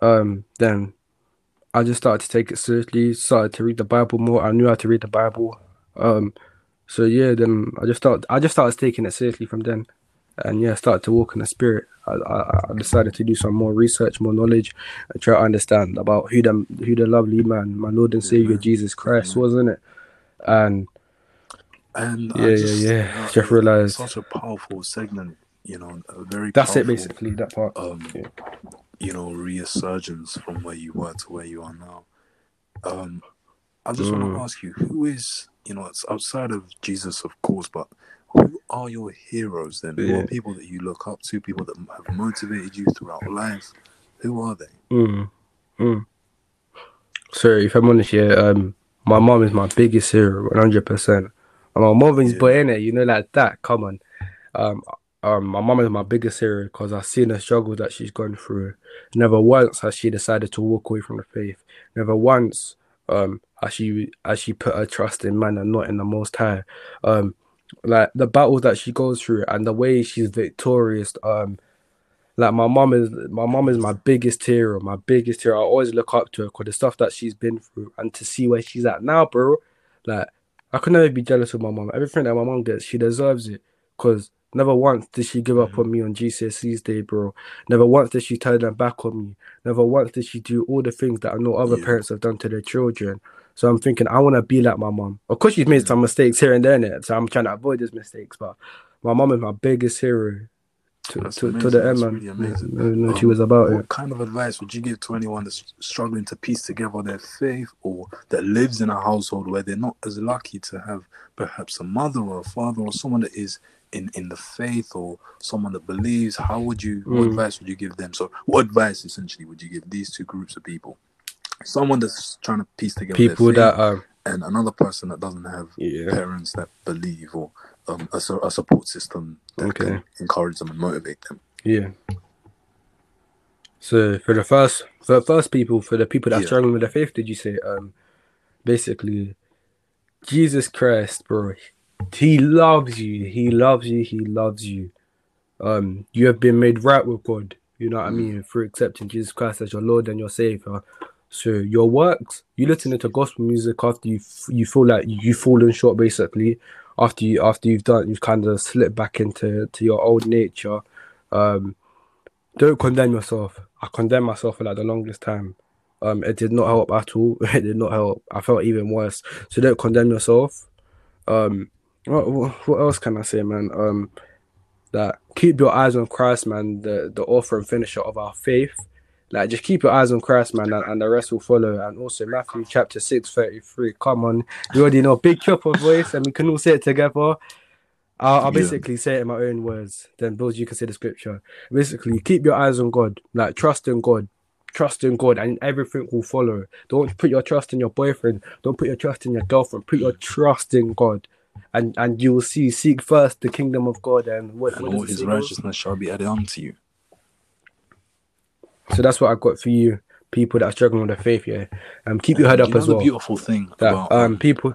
Um, then I just started to take it seriously, started to read the Bible more. I knew how to read the Bible. Um, so yeah, then I just started I just started taking it seriously from then. And yeah, started to walk in the spirit. I, I, I decided to do some more research, more knowledge, and try to understand about who the who the lovely man, my Lord and Savior Amen. Jesus Christ, Amen. wasn't it? And And Yeah, I yeah, just, yeah. you know, Just it's realised. such a powerful segment. You know, a very that's it basically. That part. Um, Yeah. you know, resurgence from where you were to where you are now. Um, I just want Mm. to ask you, who is you know, it's outside of Jesus, of course, but who are your heroes then? Who are people that you look up to? People that have motivated you throughout life? Who are they? Mm. Mm. So if I'm honest, yeah, um, my mom is my biggest hero, one hundred percent. And my mom is Yeah. boy in it, you know, like that. Come on, um, um, my mom is my biggest hero because I've seen the struggle that she's gone through. Never once has she decided to walk away from the faith. Never once, um, has she has she put her trust in man and not in the Most High. Um, like the battles that she goes through and the way she's victorious. Um, like my mom is my mom is my biggest hero, my biggest hero. I always look up to her because the stuff that she's been through and to see where she's at now, bro. Like I could never be jealous of my mom. Everything that my mom gets, she deserves it. Cause never once did she give up on me on GCSE's day, bro. Never once did she turn her back on me. Never once did she do all the things that I know other Yeah. parents have done to their children. So I'm thinking I want to be like my mom. Of course, she's made some mistakes here and there, innit? so I'm trying to avoid those mistakes. But my mom is my biggest hero to, to, to the end, man. really amazing. No, no, she Um, was about what it. kind of advice would you give to anyone that's struggling to piece together their faith or that lives in a household where they're not as lucky to have perhaps a mother or a father or someone that is in, in the faith or someone that believes? How would you, what Mm. advice would you give them? So, what advice essentially would you give these two groups of people? Someone that's trying to piece together People that are and another person that doesn't have yeah parents that believe or um, a, a support system that Okay. can encourage them and motivate them. yeah. So for the first for the first people for the people that are Yeah. struggling with their faith, did you say um basically Jesus Christ, bro, he loves you, he loves you, he loves you. Um, you have been made right with God. You know what I Mm. mean through accepting Jesus Christ as your Lord and your Savior. So your works, you listen to gospel music after you you feel like you've fallen short, basically. After you after you've done, you've kind of slipped back into to your old nature. Um, don't condemn yourself. I condemned myself for like the longest time. Um, it did not help at all. It did not help. I felt even worse. So don't condemn yourself. Um, what what, what else can I say, man? Um, that keep your eyes on Christ, man. The the author and finisher of our faith. Like just keep your eyes on Christ, man, and, and the rest will follow. And also Matthew chapter six thirty three. Come on, you already know big chopper voice, and we can all say it together. I'll, I'll Yeah. basically say it in my own words. Then, Billz, you can say the scripture. Basically, keep your eyes on God. Like trust in God, trust in God, and everything will follow. Don't put your trust in your boyfriend. Don't put your trust in your girlfriend. Put your trust in God, and and you will see. Seek first the kingdom of God, and what, And what all his righteousness shall be added unto you. So that's what I've got for you, people that are struggling with their faith. Yeah, um, keep your head You up as the well. beautiful thing That about um, um, people.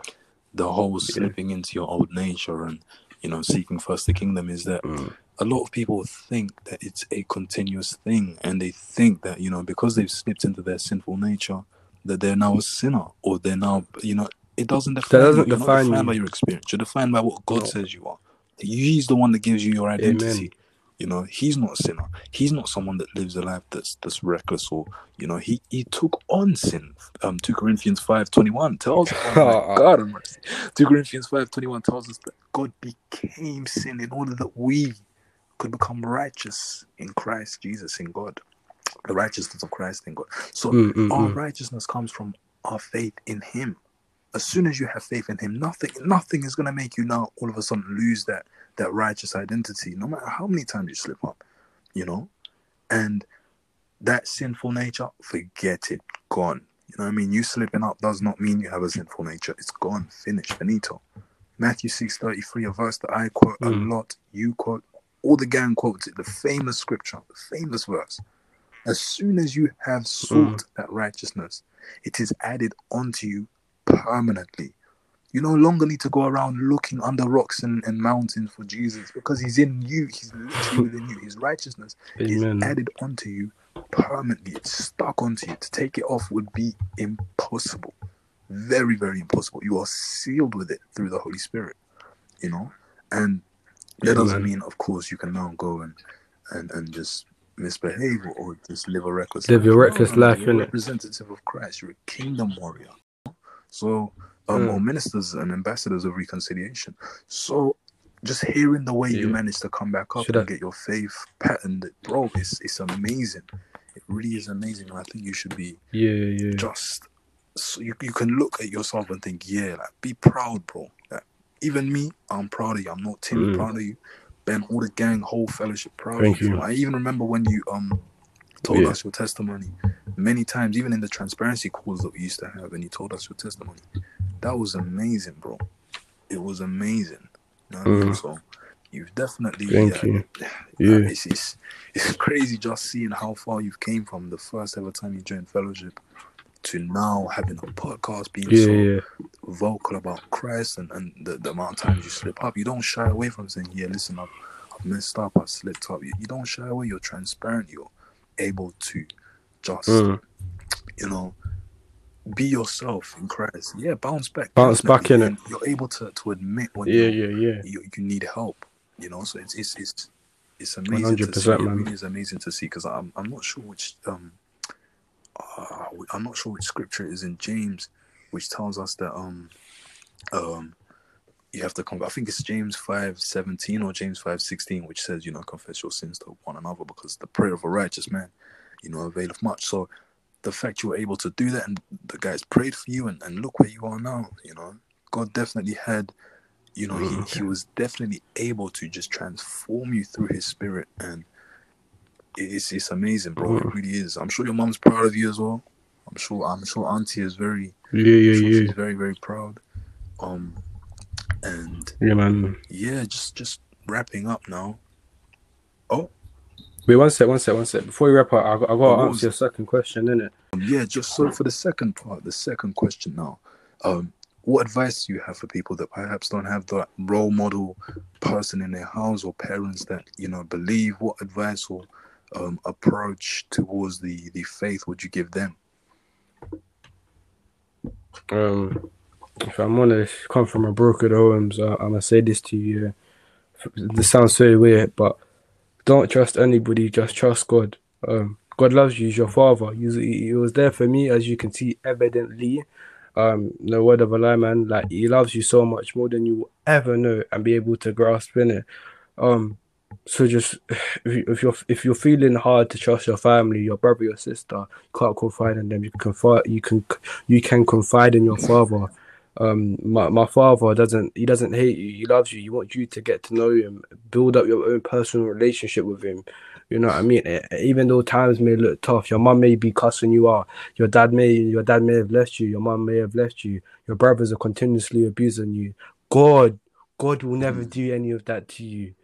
the whole slipping into your old nature and you know seeking first the kingdom is that Mm. a lot of people think that it's a continuous thing and they think that you know because they've slipped into their sinful nature that they're now a sinner or they're now you know it doesn't define doesn't you. Define you. by your experience you're defined by what god No. says you are he's the one that gives you your identity Amen. You know he's not a sinner. He's not someone that lives a life that's that's reckless or you know he he took on sin. Um 2 corinthians 5 21 tells us oh god mercy. 2 corinthians 5 21 tells us that god became sin in order that we could become righteous in christ jesus in god. The righteousness of christ in god. So Mm, mm, our mm. righteousness comes from our faith in him. As soon as you have faith in him nothing nothing is going to make you now all of a sudden lose that that righteous identity no matter how many times you slip up you know? And that sinful nature forget it gone. You know what i mean? You slipping up does not mean you have a sinful nature. It's gone finished finito. Matthew 6.33 a verse that i quote a Mm. lot you quote all the gang quotes it the famous scripture the famous verse. As soon as you have sought that righteousness it is added onto you permanently you no longer need to go around looking under rocks and, and mountains for Jesus because he's in you. He's literally within you. His righteousness is added onto you permanently. It's stuck onto you. To take it off would be impossible. Very, very impossible. You are sealed with it through the Holy Spirit. You know? And that doesn't mean of course you can now go and and, and just misbehave or, just live a reckless Live life. your reckless No, life, You're a representative of Christ. You're a kingdom warrior. So um, Mm. or ministers and ambassadors of reconciliation. So just hearing the way you Yeah. managed to come back up Should and I- get your faith patterned, bro, it's it's amazing. It really is amazing. And I think you should be Yeah, yeah. just so you, you can look at yourself and think, yeah, like be proud, bro. Like, even me, I'm proud of you. I'm not Tim, Mm. proud of you. Ben, all the gang, whole fellowship, proud Thank of you. you. I even remember when you um told Yeah. us your testimony many times, even in the transparency calls that we used to have, and you told us your testimony. that was amazing, bro. It was amazing. You know I mean? mm. So you've definitely Thank yeah, you. yeah. It's, it's it's crazy just seeing how far you've came from the first ever time you joined fellowship to now having a podcast being Yeah, so yeah. vocal about Christ and, and the, the amount of times you slip up. You don't shy away from saying, Yeah, listen, I've, I've messed up, I've slipped up. You, you don't shy away, you're transparent, you're able to just Mm. you know, be yourself in Christ. Yeah, bounce back. Bounce back, in? And You're able to, to admit when Yeah, you, yeah, yeah. you you need help. You know, so it's it's it's, it's amazing to 100%, see. It man. really is amazing to see because I'm I'm not sure which um uh, I'm not sure which scripture is in James, which tells us that um um you have to come. I think it's James five seventeen or James five sixteen, which says you know confess your sins to one another because the prayer of a righteous man, you know, availeth much. So the fact you were able to do that and the guys prayed for you and, and look where you are now, you know, God definitely had, you know, he, he was definitely able to just transform you through his spirit and it's it's amazing, bro. It Mm. really is. I'm sure your mom's proud of you as well. I'm sure I'm sure auntie is very Yeah, yeah, sure yeah. she's very, very proud. Um and Yeah, man. yeah, just just wrapping up now. Oh, Wait, one sec, one sec, one sec. Before we wrap up, I got, I got Oh, to answer was your second question, innit? Um, yeah, just so for the second part, the second question now. Um, what advice do you have for people that perhaps don't have that role model person in their house or parents that you know believe? What advice or um, approach towards the the faith would you give them? Um, if I'm honest, come from a broken homes, uh, I'm gonna say this to you. This sounds so weird, but don't trust anybody. Just trust God. Um, God loves you. He's your father. He, was there for me, as you can see, evidently. Um, no word of a lie, man. Like he loves you so much more than you will ever know and be able to grasp in it. Um, so just if you're if you're feeling hard to trust your family, your brother, your sister, you can't confide in them. You can confide. You can you can confide in your father. Um, my, my father doesn't he doesn't hate you. He loves you. He wants you to get to know him, build up your own personal relationship with him. You know what I mean? Even though times may look tough, your mum may be cussing you out. Your dad may your dad may have left you. Your mum may have left you. Your brothers are continuously abusing you. God, God will never do any of that to you.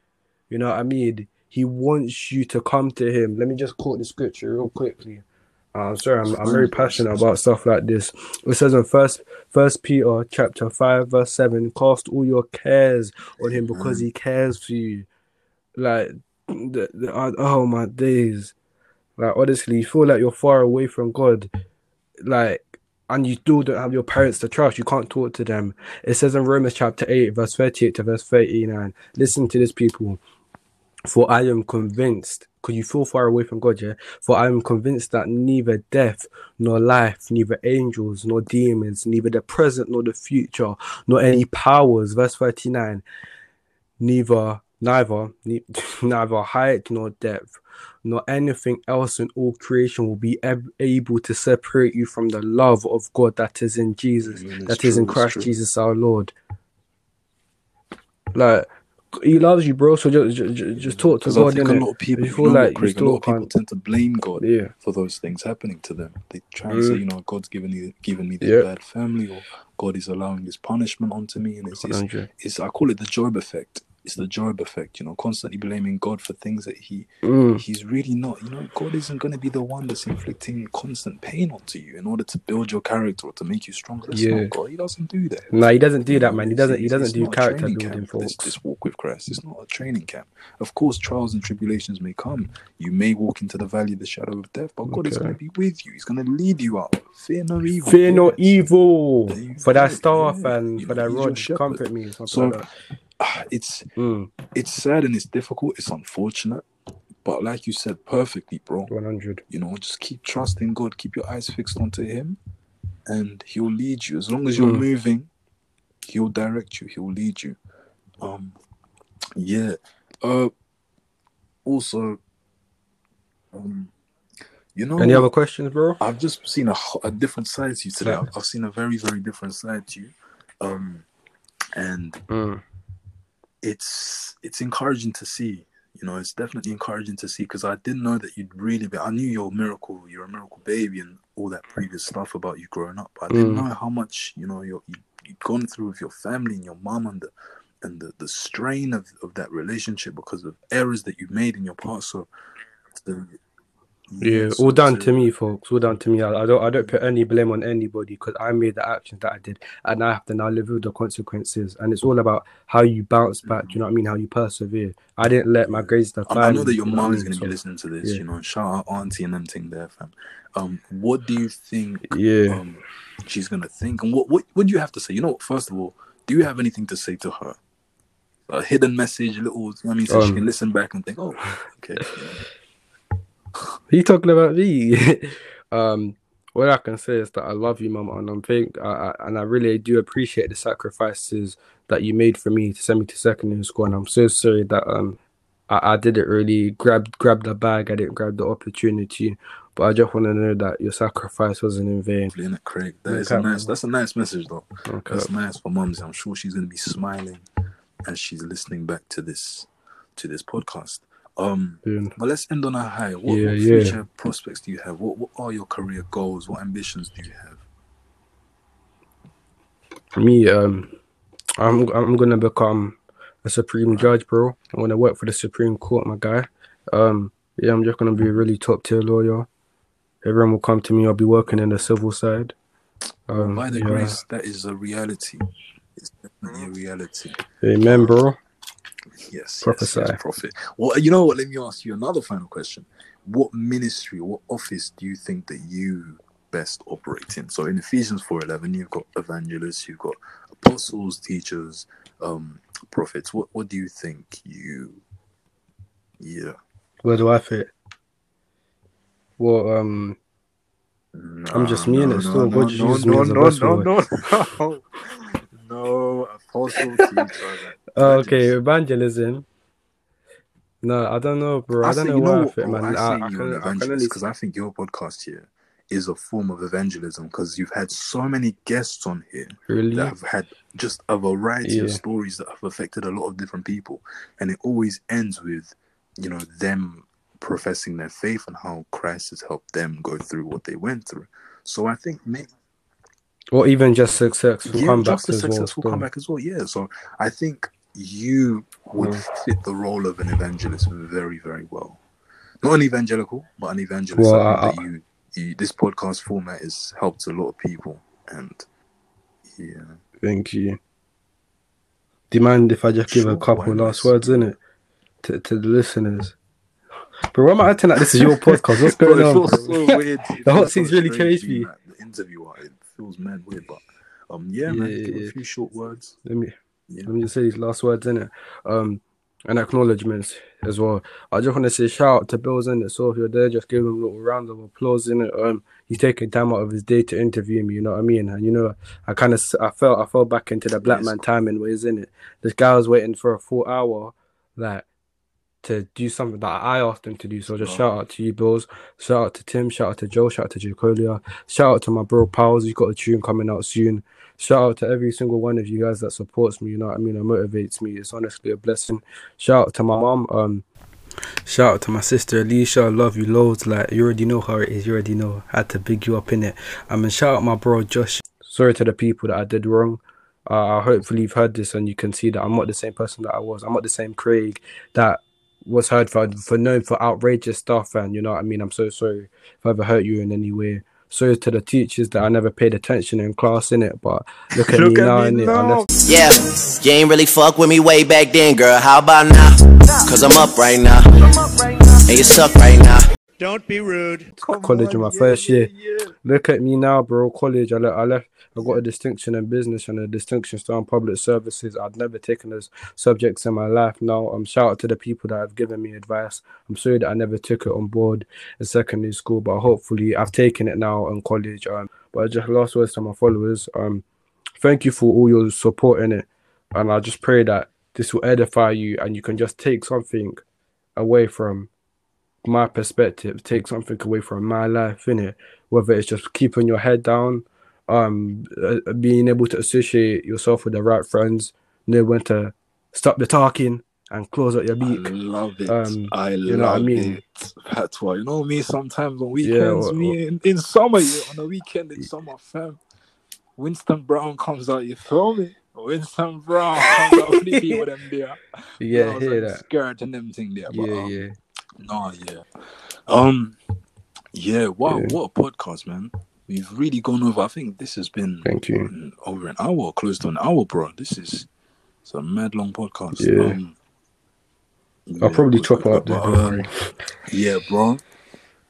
You know what I mean? He wants you to come to him. Let me just quote the scripture real quickly. Uh, I'm sorry, I'm, I'm very passionate about stuff like this. It says in first First Peter chapter five verse seven, cast all your cares on him because he cares for you. Like, the, the, uh, oh my days, like honestly, you feel like you're far away from God, like, and you still don't have your parents to trust. You can't talk to them. It says in Romans chapter eight verse thirty-eight to verse thirty-nine. Listen to this, people. For I am convinced, because you feel far away from God, yeah. For I am convinced that neither death nor life, neither angels nor demons, neither the present nor the future, nor any powers, verse 39, neither, neither, ne- neither height nor depth, nor anything else in all creation will be ab- able to separate you from the love of God that is in Jesus, Amen. That is in true, Christ. Jesus our Lord. Like, he loves you, bro. So just, just, just talk to Because I God. think a lot of people, You know, like Craig, a lot of people can't- tend to blame God Yeah. for those things happening to them. They try and say, Mm. you know, God's given me given me this Yeah. bad family, or God is allowing this punishment onto me, and it's, it's it's I call it the Job effect. It's the Job effect, you know, constantly blaming God for things that he Mm. he's really not. You know, God isn't going to be the one that's inflicting constant pain onto you in order to build your character or to make you stronger. That's Yeah. not God. He doesn't do that. Nah, he doesn't do that, man. He doesn't. He doesn't it's do character building, camp, this, this walk with Christ. It's not a training camp. Of course, trials and tribulations may come. You may walk into the valley of the shadow of death, but God is going to be with you. He's going to lead you out. Fear no evil. Fear no evil. For that staff yeah. and You for know, that rod, comfort me. So- like that. Ah, It's Mm, it's sad and it's difficult. It's unfortunate, but like you said perfectly, bro. 100. You know, just keep trusting God. Keep your eyes fixed onto Him, and He'll lead you. As long as you're Mm. moving, He'll direct you. He'll lead you. Um, yeah. Uh, also, um, you know, Any other questions, bro? I've just seen a, a different side to you today. I've, I've seen a very, very different side to you. Um, and Mm, it's it's encouraging to see. You know, it's definitely encouraging to see because I didn't know that you'd really be. I knew you're a miracle, you're a miracle baby, and all that previous stuff about you growing up. But I didn't Mm. know how much you know you you you gone through with your family and your mom and the and the, the strain of, of that relationship because of errors that you made in your past. So, Yeah, all down to- me, folks. All down to me. I, I don't I don't put any blame on anybody because I made the actions that I did, and I have to now live with the consequences. And it's all about how you bounce back. Do you know what I mean? How you persevere. I didn't let my grades define. I know that your you what I mom is going to be listening to this, yeah. you know, shout out auntie and them thing there, fam. Um, what do you think Yeah. um, she's going to think? And what, what, what do you have to say? You know what, first of all, do you have anything to say to her? A hidden message, little, You know I mean, so she Um, can listen back and think, oh, okay. He talking about me. um, what I can say is that I love you, mum, and I'm think, I, I, and I really do appreciate the sacrifices that you made for me to send me to secondary school. And I'm so sorry that um, I, I didn't really grab grab the bag. I didn't grab the opportunity. But I just want to know that your sacrifice wasn't in vain. Isn't it, Craig? That Okay, is a nice, that's a nice message, though. Okay. That's nice for mums. I'm sure she's going to be smiling as she's listening back to this, to this podcast. Um, Yeah. But let's end on a high. What, Yeah, what yeah. future prospects do you have? What What are your career goals? What ambitions do you have? Me, um, I'm I'm gonna become a supreme judge, bro. I'm gonna work for the Supreme Court, my guy. Um, yeah, I'm just gonna be a really top tier lawyer. Everyone will come to me. I'll be working in the civil side. Um, By the yeah. grace, that is a reality. It's definitely a reality. Amen, bro. Yes, Prophesy. yes, yes, prophet. Well, you know what? Let me ask you another final question. What ministry, what office do you think that you best operate in? So in Ephesians four eleven, you've got evangelists, you've got apostles, teachers, um, prophets. What What do you think you? Yeah. Where do I fit? Well, um, I'm just me in it still. God just uses me as a vessel. no, no, no, apostle, teacher. okay, evangelism. No, I don't know, bro. I, don't know you where I what, fit, man. I, I, I can, an I can evangelist because I think your podcast here is a form of evangelism because you've had so many guests on here really. that have had just a variety of stories that have affected a lot of different people, and it always ends with, you know, them professing their faith and how Christ has helped them go through what they went through. So I think maybe Or even just successful yeah, comebacks just a as well. successful still. comeback as well. Yeah, so I think you would Mm. fit the role of an evangelist very, very well. Not an evangelical, but an evangelist. Well, I I- you, you, this podcast format has helped a lot of people, and yeah, Thank you. Do you mind if I just give Sure, a couple last words in it to, to the listeners? Bro, why am I acting like this is your podcast? What's going Bro, on? it feels bro? so. The hot seat's really strange changed being me. The interviewer, feels mad weird, but um, yeah, Yeah, man, yeah, give yeah. a few short words. Let me Yeah. let me just say these last words in it. Um, and acknowledgements as well. I just want to say shout out to Billz in it. So if you're there, just give him a little round of applause in it. Um, he's taking time out of his day to interview me. You know what I mean? And you know, I kind of I felt I fell back into the black Yes. man timing he's in it. This guy was waiting for a full hour, like to do something that I asked him to do. So just Oh. shout out to you, Billz. Shout out to Tim. Shout out to Joe. Shout out to Jecholiah. Shout out to my bro Pals. He's got a tune coming out soon. Shout out to every single one of you guys that supports me. You know what I mean? It motivates me. It's honestly a blessing. Shout out to my mom. Um, shout out to my sister Alicia. I love you loads. Like you already know how it is. You already know. I had to big you up in it. I mean, shout out my bro Josh. Sorry to the people that I did wrong. Uh, hopefully you've heard this and you can see that I'm not the same person that I was. I'm not the same Craig that was heard for for known for outrageous stuff. And you know what I mean. I'm so sorry if I ever hurt you in any way. Sorry to the teachers that I never paid attention in class in it, but look at Look me at now me in it. Now. left Yeah, you ain't really fuck with me way back then, girl. How about now? Cause I'm up right now. And you suck right now. Don't be rude. Come college in my yeah, first year. yeah. Look at me now, bro. College. I left. I left. I got a distinction in business and a distinction still in public services. I'd never taken those subjects in my life. Now, um, shout out to the people that have given me advice. I'm sorry that I never took it on board in secondary school, but hopefully I've taken it now in college. Um, but just last words to my followers. Um, thank you for all your support in it, and I just pray that this will edify you and you can just take something away from my perspective, take something away from my life in it, whether it's just keeping your head down, um, uh, being able to associate yourself with the right friends, know when to stop the talking and close up your beak. I love it. Um, I you know what I love mean? it. That's why you know me. Sometimes on weekends, well, me in, in summer, yeah, on a weekend in summer, fam. Winston Brown comes out, you feel me? Winston Brown comes out with them there. Yeah, hear like that. scared and them thing there. But, Yeah, um, yeah. No, yeah. Um, yeah. Wow, Yeah. what a podcast, man. We've really gone over. I think this has been Thank you. mm, over an hour, close to an hour, bro. This is it's a mad long podcast. Yeah. Um, I'll yeah, probably chop it up there. but, don't um, worry. yeah, bro.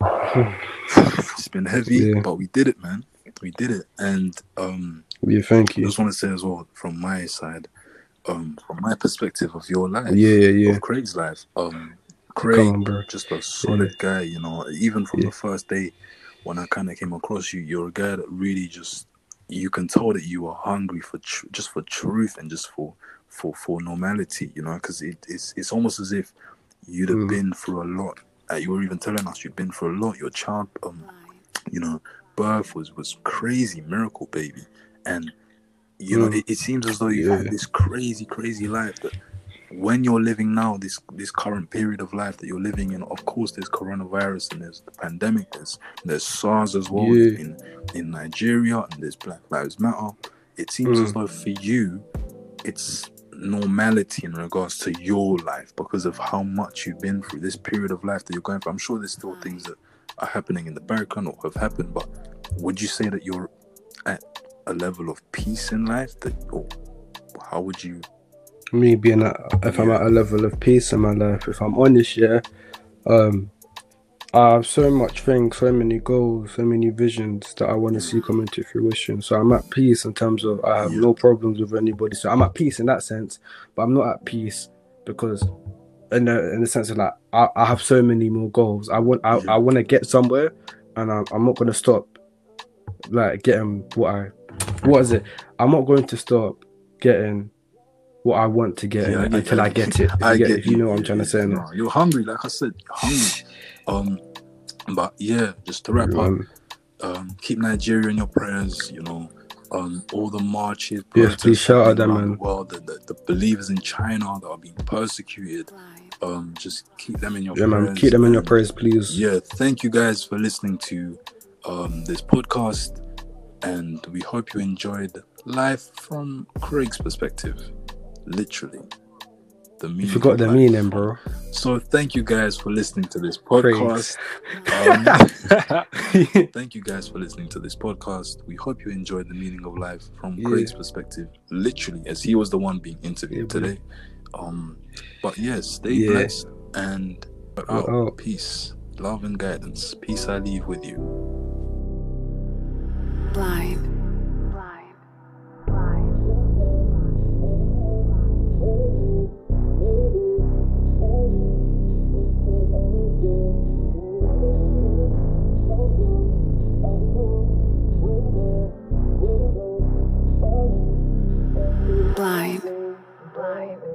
it's been heavy, Yeah. but we did it, man. We did it, and um, Yeah, thank you. I just want to say as well, from my side, um, from my perspective of your life, Yeah, yeah, yeah. of Craig's life, um, Come Craig, on, bro. just a solid guy, you know. Even from Yeah. the first day when I kind of came across you, you're a guy that really just you can tell that you are hungry for tr- just for truth and just for for for normality, you know, because it, it's it's almost as if you'd have Mm. been through a lot. Uh, you were even telling us you'd been through a lot. Your child, um, you know, birth was was crazy, miracle baby, and you know, Mm. it, it seems as though you've Yeah. had this crazy, crazy life that when you're living now, this this current period of life that you're living in, of course, there's coronavirus and there's the pandemic, there's there's SARS as well Yeah. in in Nigeria, and there's Black Lives Matter. It seems as Mm. though for you, it's normality in regards to your life because of how much you've been through this period of life that you're going through. I'm sure there's still things that are happening in the background or have happened, but would you say that you're at a level of peace in life that or how would you me being at if I'm at a level of peace in my life, if I'm honest, yeah, um, I have so much things, so many goals, so many visions that I want to see come into fruition. So I'm at peace in terms of I have no problems with anybody. So I'm at peace in that sense, but I'm not at peace because in the in the sense of like I, I have so many more goals. I want I. I want to get somewhere, and I'm, I'm not gonna stop like getting what I what is it? I'm not going to stop getting what I want to get Yeah, I until I get it. I you, get, get if you know what I'm yeah, trying to say. yeah. No, you're hungry, like I said, you're hungry. um, but yeah, just to wrap up, Um, um, keep Nigeria in your prayers. You know, um, all the marches, Yes, please shout out happening them, around man. The world, the, the, the believers in China that are being persecuted. Um, just keep them in your prayers. yeah, prayers. man. Keep them in your prayers, please. Yeah, thank you guys for listening to um, this podcast, and we hope you enjoyed life from Craig's perspective, literally. The meaning You forgot the life. meaning, bro. So thank you guys for listening to this podcast. Um, thank you guys for listening to this podcast. We hope you enjoyed the meaning of life from Yeah. Craig's perspective, literally, as he was the one being interviewed Yeah, today. Um, but yes, stay Yeah. blessed and we're We're out. out. Peace, love, and guidance. Peace I leave with you. Blind. Blind. Blind.